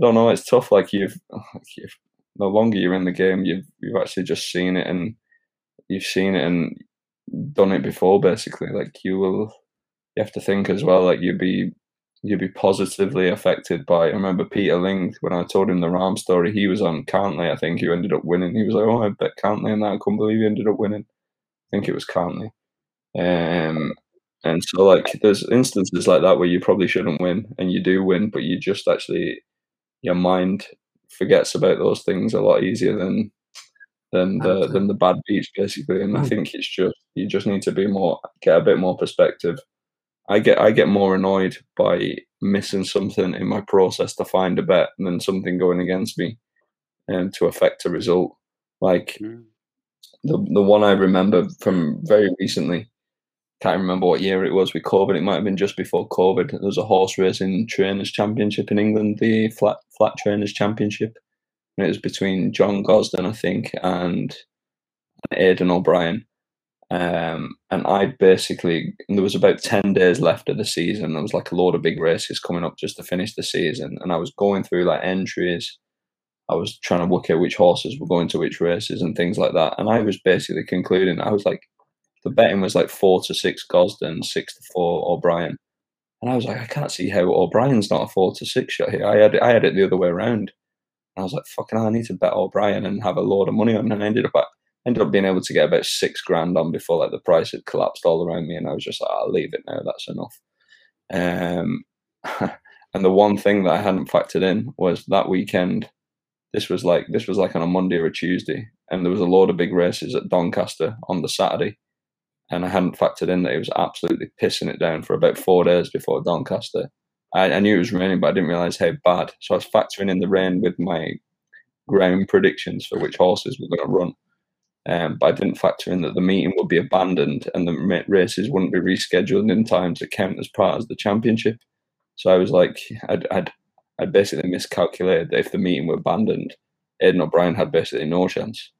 I don't know. It's tough. Like you've, like you've, the longer you're in the game, you've you've actually just seen it and you've seen it and done it before. Basically, like you will, you have to think as well. Like you'd be you'd be positively affected by. I remember Peter Ling when I told him the Rahm story. He was on Cantlay, I think. He ended up winning. He was like, "Oh, I bet Cantlay," and that I couldn't believe he ended up winning. I think it was Cantlay. Um, and so, like, there's instances like that where you probably shouldn't win, and you do win, but you just actually your mind forgets about those things a lot easier than than the than the bad beats, basically. And I hmm. think it's just you just need to be more get a bit more perspective I get I get more annoyed by missing something in my process to find a bet than something going against me and um, to affect a result. Like mm. the the one I remember from very recently, can't remember what year it was with COVID. It might have been just before COVID. There was a horse racing trainers championship in England, the flat flat trainers championship. And it was between John Gosden, I think, and Aidan O'Brien. Um, and I basically there was about ten days left of the season. There was like a load of big races coming up just to finish the season, and I was going through like entries. I was trying to work out which horses were going to which races and things like that. And I was basically concluding I was like, the betting was like four to six Gosden, six to four O'Brien. And I was like, I can't see how O'Brien's not a four to six shot here. I had it, I had it the other way around. And I was like, fucking, I need to bet O'Brien and have a load of money on. And I ended up ended up being able to get about six grand on before like the price had collapsed all around me. And I was just like, I'll leave it now. That's enough. Um, and the one thing that I hadn't factored in was that weekend. This was like this was like on a Monday or a Tuesday, and there was a load of big races at Doncaster on the Saturday and I hadn't factored in that it was absolutely pissing it down for about four days before Doncaster. I, I knew it was raining, but I didn't realise how bad. So I was factoring in the rain with my ground predictions for which horses were going to run. Um, but I didn't factor in that the meeting would be abandoned and the races wouldn't be rescheduled in time to count as part of the championship. So I was like, I'd, I'd, I'd basically miscalculated that if the meeting were abandoned, Aidan O'Brien had basically no chance.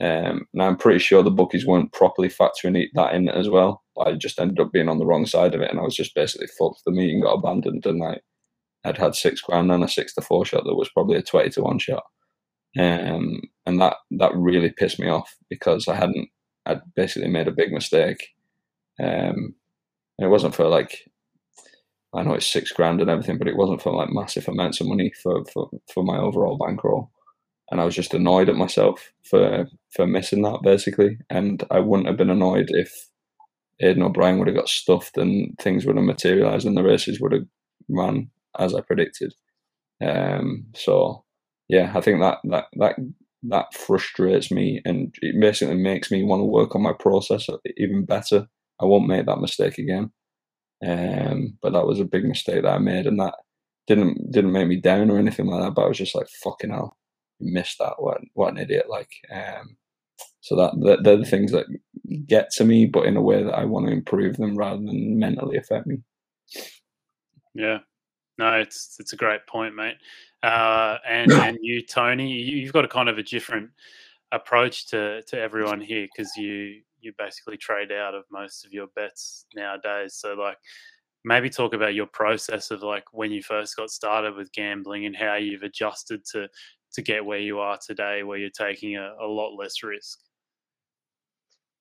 Um, and I'm pretty sure the bookies weren't properly factoring that in as well. But I just ended up being on the wrong side of it, and I was just basically fucked. The meeting got abandoned, and I I'd had six grand and a six to four shot that was probably a twenty to one shot, um, and that that really pissed me off because I hadn't I'd basically made a big mistake. Um, and it wasn't for like I know it's six grand and everything, but it wasn't for like massive amounts of money for for, for my overall bankroll and I was just annoyed at myself for for missing that basically. And I wouldn't have been annoyed if Aidan O'Brien would have got stuffed and things would have materialised and the races would have run as I predicted. Um, so yeah, I think that that that that frustrates me and it basically makes me want to work on my process even better. I won't make that mistake again. Um, but that was a big mistake that I made, and that didn't didn't make me down or anything like that. But I was just like, "Fucking hell, missed that. What what an idiot! Like, um, so that they're the things that get to me, but in a way that I want to improve them rather than mentally affect me. Yeah, no, it's it's a great point, mate. Uh, and and you, Tony, you've got a kind of a different approach to to everyone here because you you basically trade out of most of your bets nowadays. So like maybe talk about your process of like when you first got started with gambling and how you've adjusted to to get where you are today, where you're taking a, a lot less risk?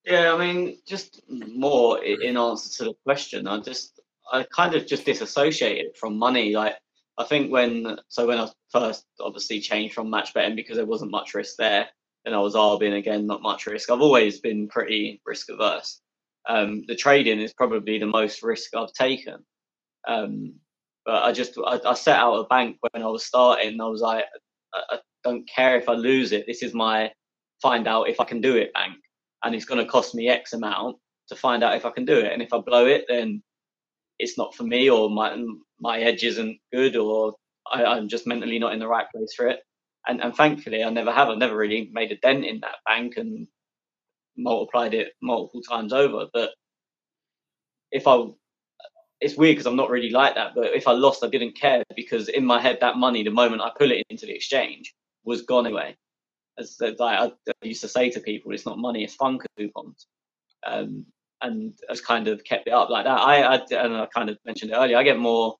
Yeah, I mean, just more in answer to the question, I just I kind of just disassociated from money. Like I think when so when I first obviously changed from match betting because there wasn't much risk there, and I was arbing again, not much risk. I've always been pretty risk averse. Um, the trading is probably the most risk I've taken. Um, but I just I, I, set out a bank when I was starting. I was like, I don't care if I lose it. This is my find out if I can do it bank, and it's going to cost me X amount to find out if I can do it. And if I blow it, then it's not for me, or my my edge isn't good, or I, am just mentally not in the right place for it. And and thankfully, I never have. I've never really made a dent in that bank and multiplied it multiple times over. But if I it's weird because I'm not really like that. But if I lost, I didn't care because in my head, that money, the moment I put it into the exchange, was gone away. As I used to say to people, it's not money, it's fun coupons. Um, and has kind of kept it up like that. I, I and I kind of mentioned it earlier. I get more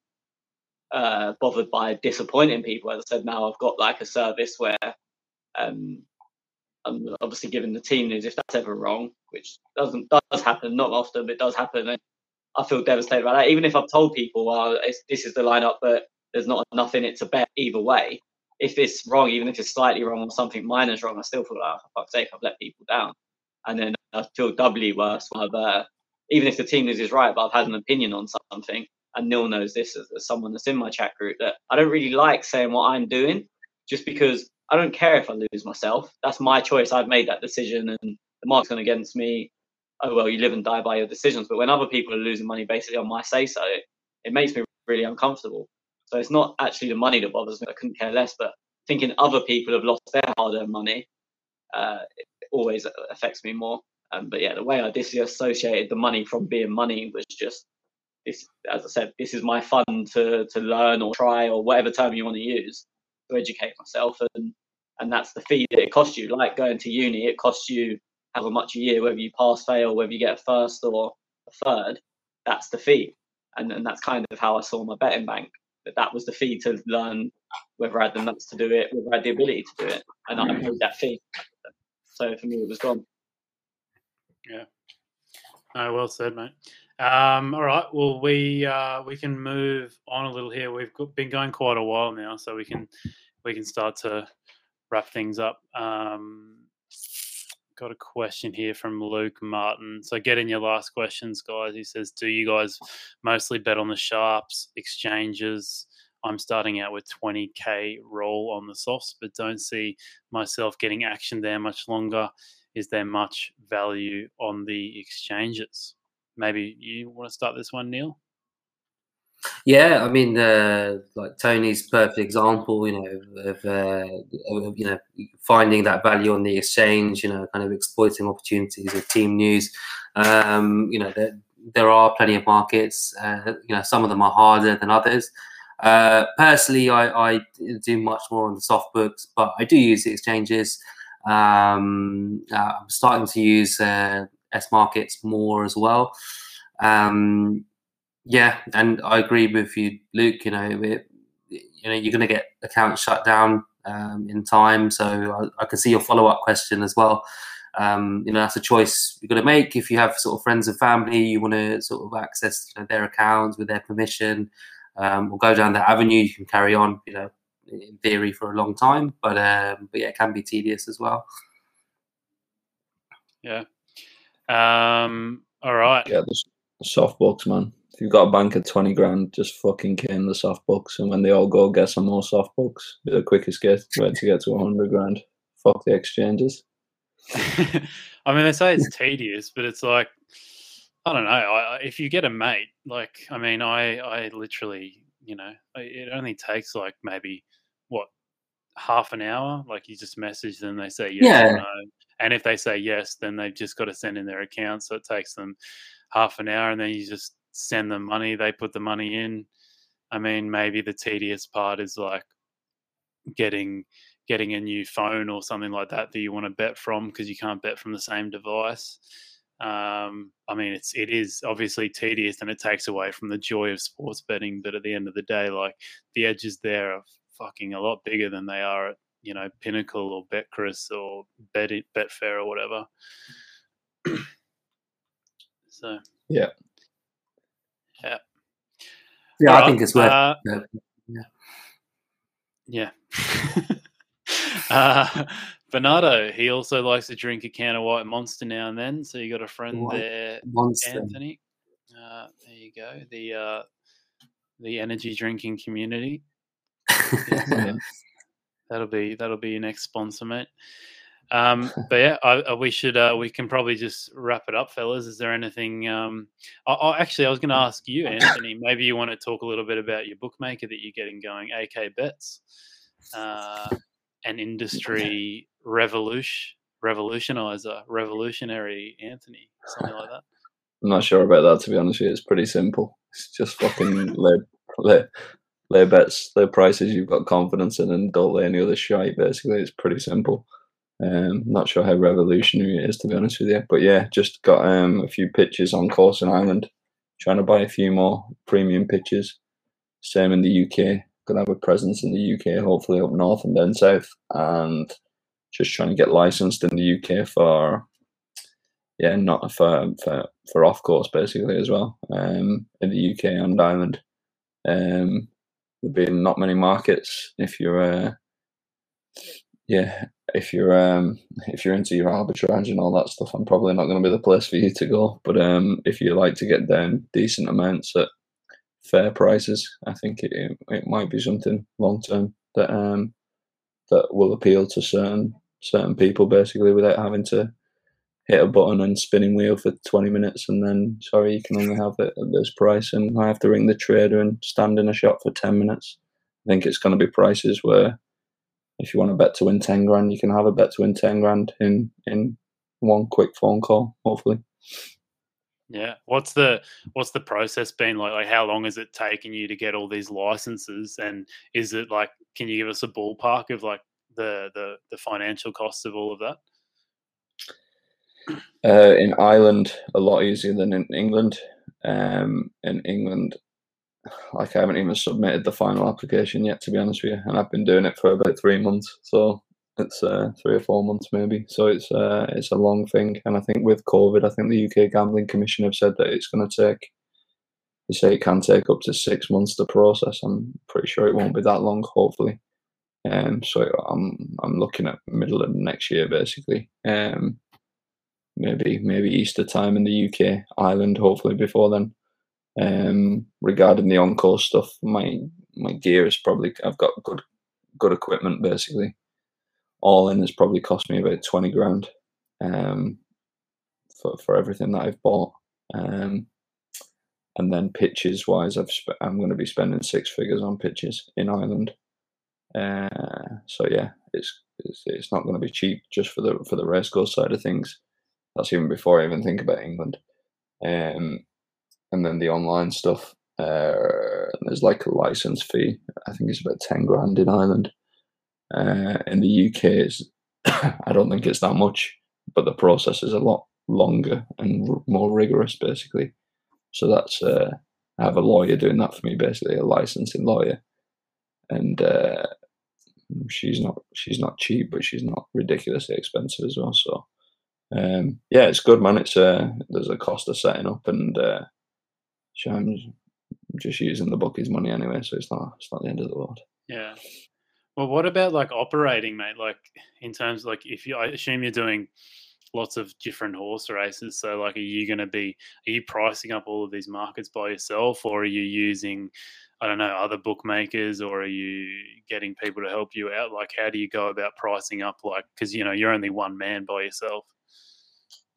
uh, bothered by disappointing people. As I said, now I've got like a service where um, I'm obviously giving the team news if that's ever wrong, which doesn't does happen, not often, but it does happen. I feel devastated about that. Even if I've told people, well, this is the lineup, but there's not enough in it to bet either way. If it's wrong, even if it's slightly wrong or something minor's wrong, I still feel like, oh, for fuck's sake, I've let people down. And then I feel doubly worse when I've, uh, even if the team is right, but I've had an opinion on something, and Neil knows this as, as someone that's in my chat group, that I don't really like saying what I'm doing just because I don't care if I lose myself. That's my choice. I've made that decision, and the mark's gone against me oh well, you live and die by your decisions. But when other people are losing money basically on my say so, it, it makes me really uncomfortable. So it's not actually the money that bothers me. I couldn't care less. But thinking other people have lost their hard-earned money uh, always affects me more. Um, but yeah, the way I disassociated the money from being money was just this. As I said, this is my fun to to learn or try or whatever term you want to use to educate myself, and and that's the fee that it costs you. Like going to uni, it costs you however much a year, whether you pass, fail, whether you get a first or a third. That's the fee, and and that's kind of how I saw my betting bank. That that was the fee to learn whether I had the nuts to do it, whether I had the ability to do it, and I paid that fee. So for me, it was gone. Yeah. No, well said, mate. Um, all right. Well, we uh, we can move on a little here. We've been going quite a while now, so we can we can start to wrap things up. Um, got a question here from Luke Martin. So get in your last questions, guys. He says, "Do you guys mostly bet on the sharps exchanges?" I'm starting out with 20k roll on the softs, but don't see myself getting action there much longer is there much value on the exchanges? Maybe you want to start this one, Neil? Yeah, I mean, uh, like Tony's perfect example, you know, of, uh, of, you know finding that value on the exchange, you know, kind of exploiting opportunities of team news. Um, you know, there, there are plenty of markets. Uh, you know, some of them are harder than others. Uh, personally, I, I, do much more on the soft books, but I do use the exchanges. Um, uh, I'm starting to use uh, Smarkets more as well. Um, yeah, and I agree with you, Luke. You know, it, you know, you're going to get accounts shut down um, in time. So I, I, can see your follow up question as well. Um, you know, that's a choice you're going to make. If you have sort of friends and family, you want to sort of access you know, their accounts with their permission, um, or go down that avenue. You can carry on. You know, in theory for a long time, but um, but yeah, it can be tedious as well. Yeah. Um. All right. Yeah, the soft books, man. If you've got a bank of twenty grand, just fucking cane the soft books, and when they all go, get some more soft books. Be the quickest get way to get to hundred grand. Fuck the exchanges. I mean, they say it's tedious, but it's like I don't know. I, if you get a mate, like I mean, I I literally, you know, it only takes like maybe what half an hour. Like you just message them, they say yes yeah. no, and if they say yes, then they've just got to send in their account. So it takes them half an hour, and then you just send them money. They put the money in. I mean, maybe the tedious part is like getting getting a new phone or something like that that you want to bet from because you can't bet from the same device. Um, I mean, it's it is obviously tedious and it takes away from the joy of sports betting. But at the end of the day, like the edge is there fucking a lot bigger than they are at you know Pinnacle or Betcris or Bet Betfair or whatever. so yeah, yeah, yeah. I think it's worth. Uh, yeah, yeah. uh, Bernardo, he also likes to drink a can of white monster now and then. So you got a friend white there, monster. Anthony. Uh, there you go. The uh, the energy drinking community. yeah, that'll be that'll be your next sponsor, mate. Um, but yeah, I, I, we should uh, we can probably just wrap it up, fellas. Is there anything? Um, I, I, actually, I was going to ask you, Anthony. Maybe you want to talk a little bit about your bookmaker that you're getting going, AK Bets, uh, an industry revolution revolutionizer, revolutionary Anthony, something like that. I'm not sure about that to be honest with you. It's pretty simple. It's just fucking lay, lay, lay bets, lay prices you've got confidence in, and don't lay any other shite. Basically, it's pretty simple. Um, not sure how revolutionary it is to be honest with you, but yeah, just got um, a few pitches on course in Ireland. Trying to buy a few more premium pitches. Same in the UK. Gonna have a presence in the UK, hopefully up north and then south, and just trying to get licensed in the UK for yeah, not for for, for off course basically as well. Um, in the UK and Ireland, um, there'll be not many markets if you're uh, yeah if you're um if you're into your arbitrage and all that stuff. I'm probably not going to be the place for you to go. But um, if you like to get down decent amounts at fair prices, I think it it might be something long term that um that will appeal to certain certain people basically without having to hit a button and spinning wheel for 20 minutes and then sorry you can only have it at this price and I have to ring the trader and stand in a shop for 10 minutes. I think it's going to be prices where if you want to bet to win 10 grand you can have a bet to win 10 grand in in one quick phone call, hopefully. Yeah. What's the what's the process been like? Like how long has it taken you to get all these licenses? And is it like can you give us a ballpark of like the the, the financial costs of all of that? Uh, in Ireland, a lot easier than in England. Um, in England, like I haven't even submitted the final application yet, to be honest with you, and I've been doing it for about three months. So it's uh, three or four months maybe. So it's uh, it's a long thing, and I think with COVID, I think the UK Gambling Commission have said that it's going to take. They say it can take up to six months to process. I'm pretty sure it won't be that long, hopefully. Um, so I'm I'm looking at middle of next year basically. Um, maybe maybe Easter time in the UK, Ireland, hopefully before then. Um, regarding the on-course stuff, my my gear is probably I've got good good equipment basically all in has probably cost me about 20 grand um, for, for everything that I've bought. Um, and then pitches wise, I've sp- I'm going to be spending six figures on pitches in Ireland. Uh, so yeah, it's, it's it's not going to be cheap just for the for the race course side of things. That's even before I even think about England. Um, and then the online stuff. Uh, there's like a license fee. I think it's about ten grand in Ireland. Uh, in the UK, is I don't think it's that much, but the process is a lot longer and r- more rigorous, basically. So that's uh, I have a lawyer doing that for me, basically a licensing lawyer, and uh, she's not she's not cheap, but she's not ridiculously expensive as well. So um, yeah, it's good, man. It's uh, there's a cost of setting up, and uh, I'm just using the bookies' money anyway, so it's not it's not the end of the world. Yeah. Well, what about like operating, mate? Like in terms of like if you, I assume you're doing lots of different horse races. So like, are you going to be, are you pricing up all of these markets by yourself or are you using, I don't know, other bookmakers or are you getting people to help you out? Like, how do you go about pricing up? Like, cause you know, you're only one man by yourself.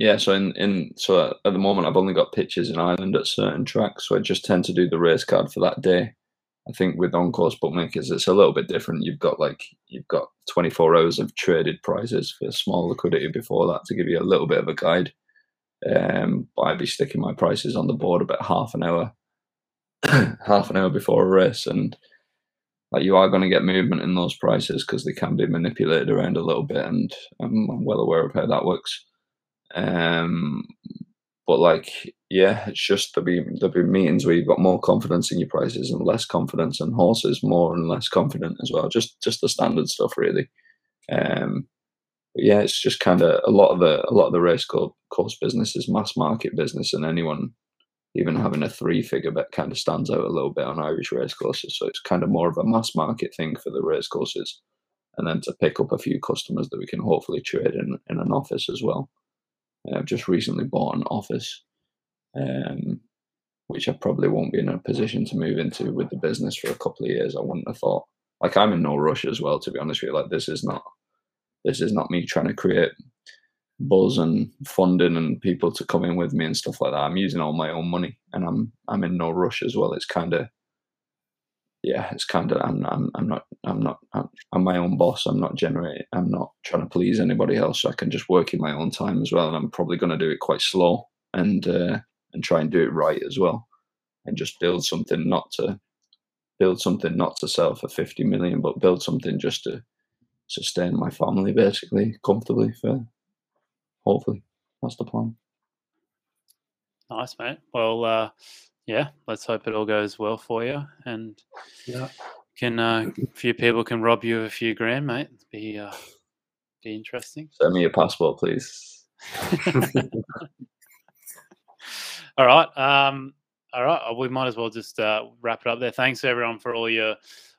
Yeah, so in, in so at the moment I've only got pitches in Ireland at certain tracks, so I just tend to do the race card for that day. I think with on-course bookmakers, it's a little bit different. You've got like you've got 24 hours of traded prices for small liquidity before that to give you a little bit of a guide. Um, but I'd be sticking my prices on the board about half an hour, half an hour before a race, and like you are going to get movement in those prices because they can be manipulated around a little bit, and I'm well aware of how that works. Um, but like, yeah, it's just there'll be there'll be meetings where you've got more confidence in your prices and less confidence, in horses more and less confident as well. Just just the standard stuff, really. Um, but yeah, it's just kind of a lot of the a lot of the race course business is mass market business, and anyone even having a three figure bet kind of stands out a little bit on Irish race courses. So it's kind of more of a mass market thing for the race courses, and then to pick up a few customers that we can hopefully trade in in an office as well. I've just recently bought an office, um, which I probably won't be in a position to move into with the business for a couple of years. I wouldn't have thought. Like I'm in no rush as well, to be honest with you. Like this is not, this is not me trying to create buzz and funding and people to come in with me and stuff like that. I'm using all my own money, and I'm I'm in no rush as well. It's kind of yeah, it's kind of I'm I'm I'm not I'm not I'm, I'm, my own boss. I'm not generating. I'm not trying to please anybody else. So I can just work in my own time as well, and I'm probably going to do it quite slow and uh, and try and do it right as well, and just build something not to build something not to sell for fifty million, but build something just to sustain my family basically comfortably for hopefully that's the plan. Nice, mate. Well, uh, yeah, let's hope it all goes well for you, and yeah, can uh, a few people can rob you of a few grand, mate. It'd be uh, be interesting. Send me your passport, please. all right, um, all right. We might as well just uh, wrap it up there. Thanks everyone for all your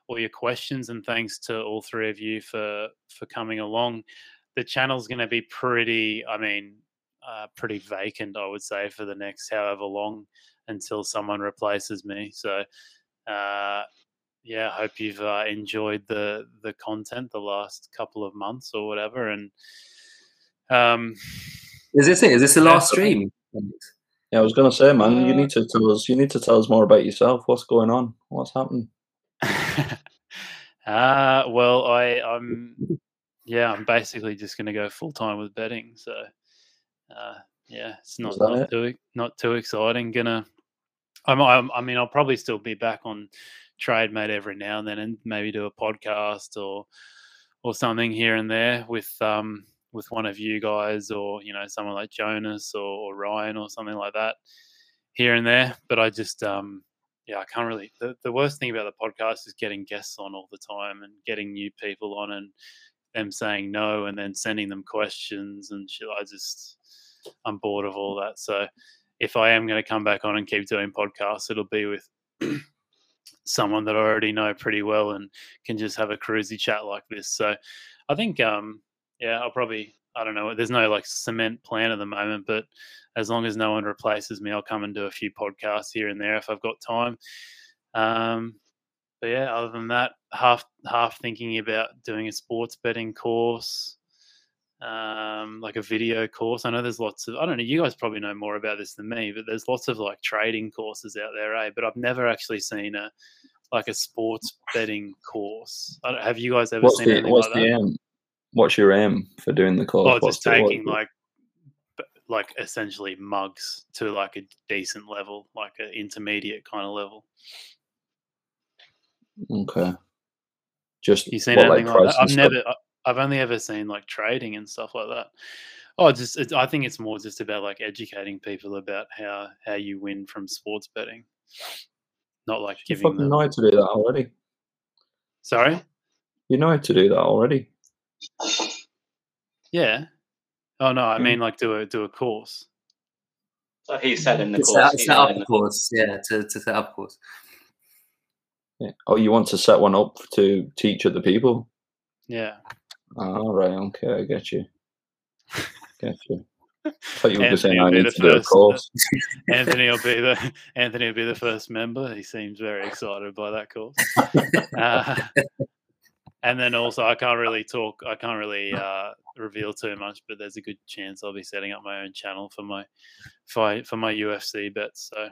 all your questions, and thanks to all three of you for for coming along. The channel's going to be pretty. I mean, uh, pretty vacant, I would say, for the next however long until someone replaces me. So, uh, yeah, I hope you've uh, enjoyed the the content the last couple of months or whatever. And um, is this it? Is this the last stream? Yeah, I was going to say, man, uh, you need to tell us. You need to tell us more about yourself. What's going on? What's happening? uh well, I I'm yeah, I'm basically just going to go full time with betting. So uh, yeah, it's not not it? too not too exciting. Gonna, I'm, I'm, I mean, I'll probably still be back on Trademate every now and then, and maybe do a podcast or or something here and there with um with one of you guys or you know someone like Jonas or, or Ryan or something like that here and there. But I just um yeah, I can't really. The, the worst thing about the podcast is getting guests on all the time and getting new people on and them saying no and then sending them questions and shit. I just, I'm bored of all that. So if I am going to come back on and keep doing podcasts, it'll be with someone that I already know pretty well and can just have a cruisy chat like this. So I think, um, yeah, I'll probably, I don't know, there's no like cement plan at the moment, but as long as no one replaces me, I'll come and do a few podcasts here and there if I've got time. Um, but yeah, other than that, half half thinking about doing a sports betting course, um, like a video course. I know there's lots of I don't know. You guys probably know more about this than me, but there's lots of like trading courses out there, eh? But I've never actually seen a like a sports betting course. have you guys ever what's seen the, anything what's like the that? Aim? What's your aim for doing the course? Oh, just the, taking like like essentially mugs to like a decent level, like an intermediate kind of level. Okay. Just you seen what, anything like, like that? I've never. I've only ever seen like trading and stuff like that. Oh, just it, I think it's more just about like educating people about how how you win from sports betting, not like you giving them. know how to do that already. Sorry. You know how to do that already. Yeah. Oh no, I hmm. mean like do a do a course. So he said in the to course. Set, set up a course, yeah, to, to set up a course. Yeah. Oh, you want to set one up to teach other people? Yeah. All right. Okay, I get you. Get you. I thought you were just saying I need to first, do a course. Anthony will be the Anthony will be the first member. He seems very excited by that course. Uh, and then also, I can't really talk. I can't really uh, reveal too much, but there's a good chance I'll be setting up my own channel for my for, for my UFC bets. So,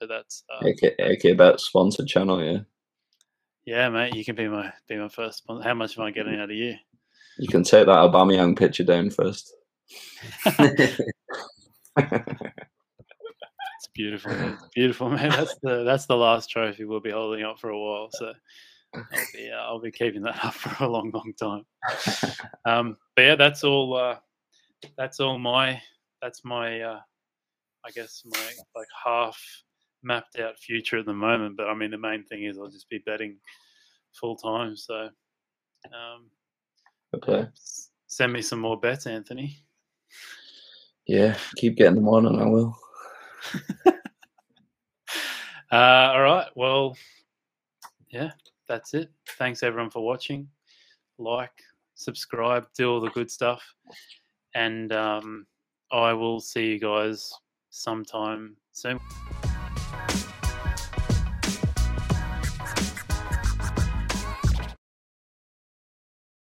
but that's uh, AK, AK Bet sponsored channel, yeah. Yeah, mate, you can be my be my first sponsor. How much am I getting out of you? You can take that Aubameyang picture down first. it's beautiful, man. beautiful, man. That's the that's the last trophy we'll be holding up for a while. So I'll be uh, I'll be keeping that up for a long, long time. Um, but yeah, that's all. Uh, that's all my. That's my. Uh, I guess my like half mapped out future at the moment. But I mean, the main thing is I'll just be betting full time. So, um, okay, send me some more bets, Anthony. Yeah, keep getting them on, and I will. uh, all right. Well, yeah, that's it. Thanks everyone for watching. Like, subscribe, do all the good stuff, and um, I will see you guys sometime soon.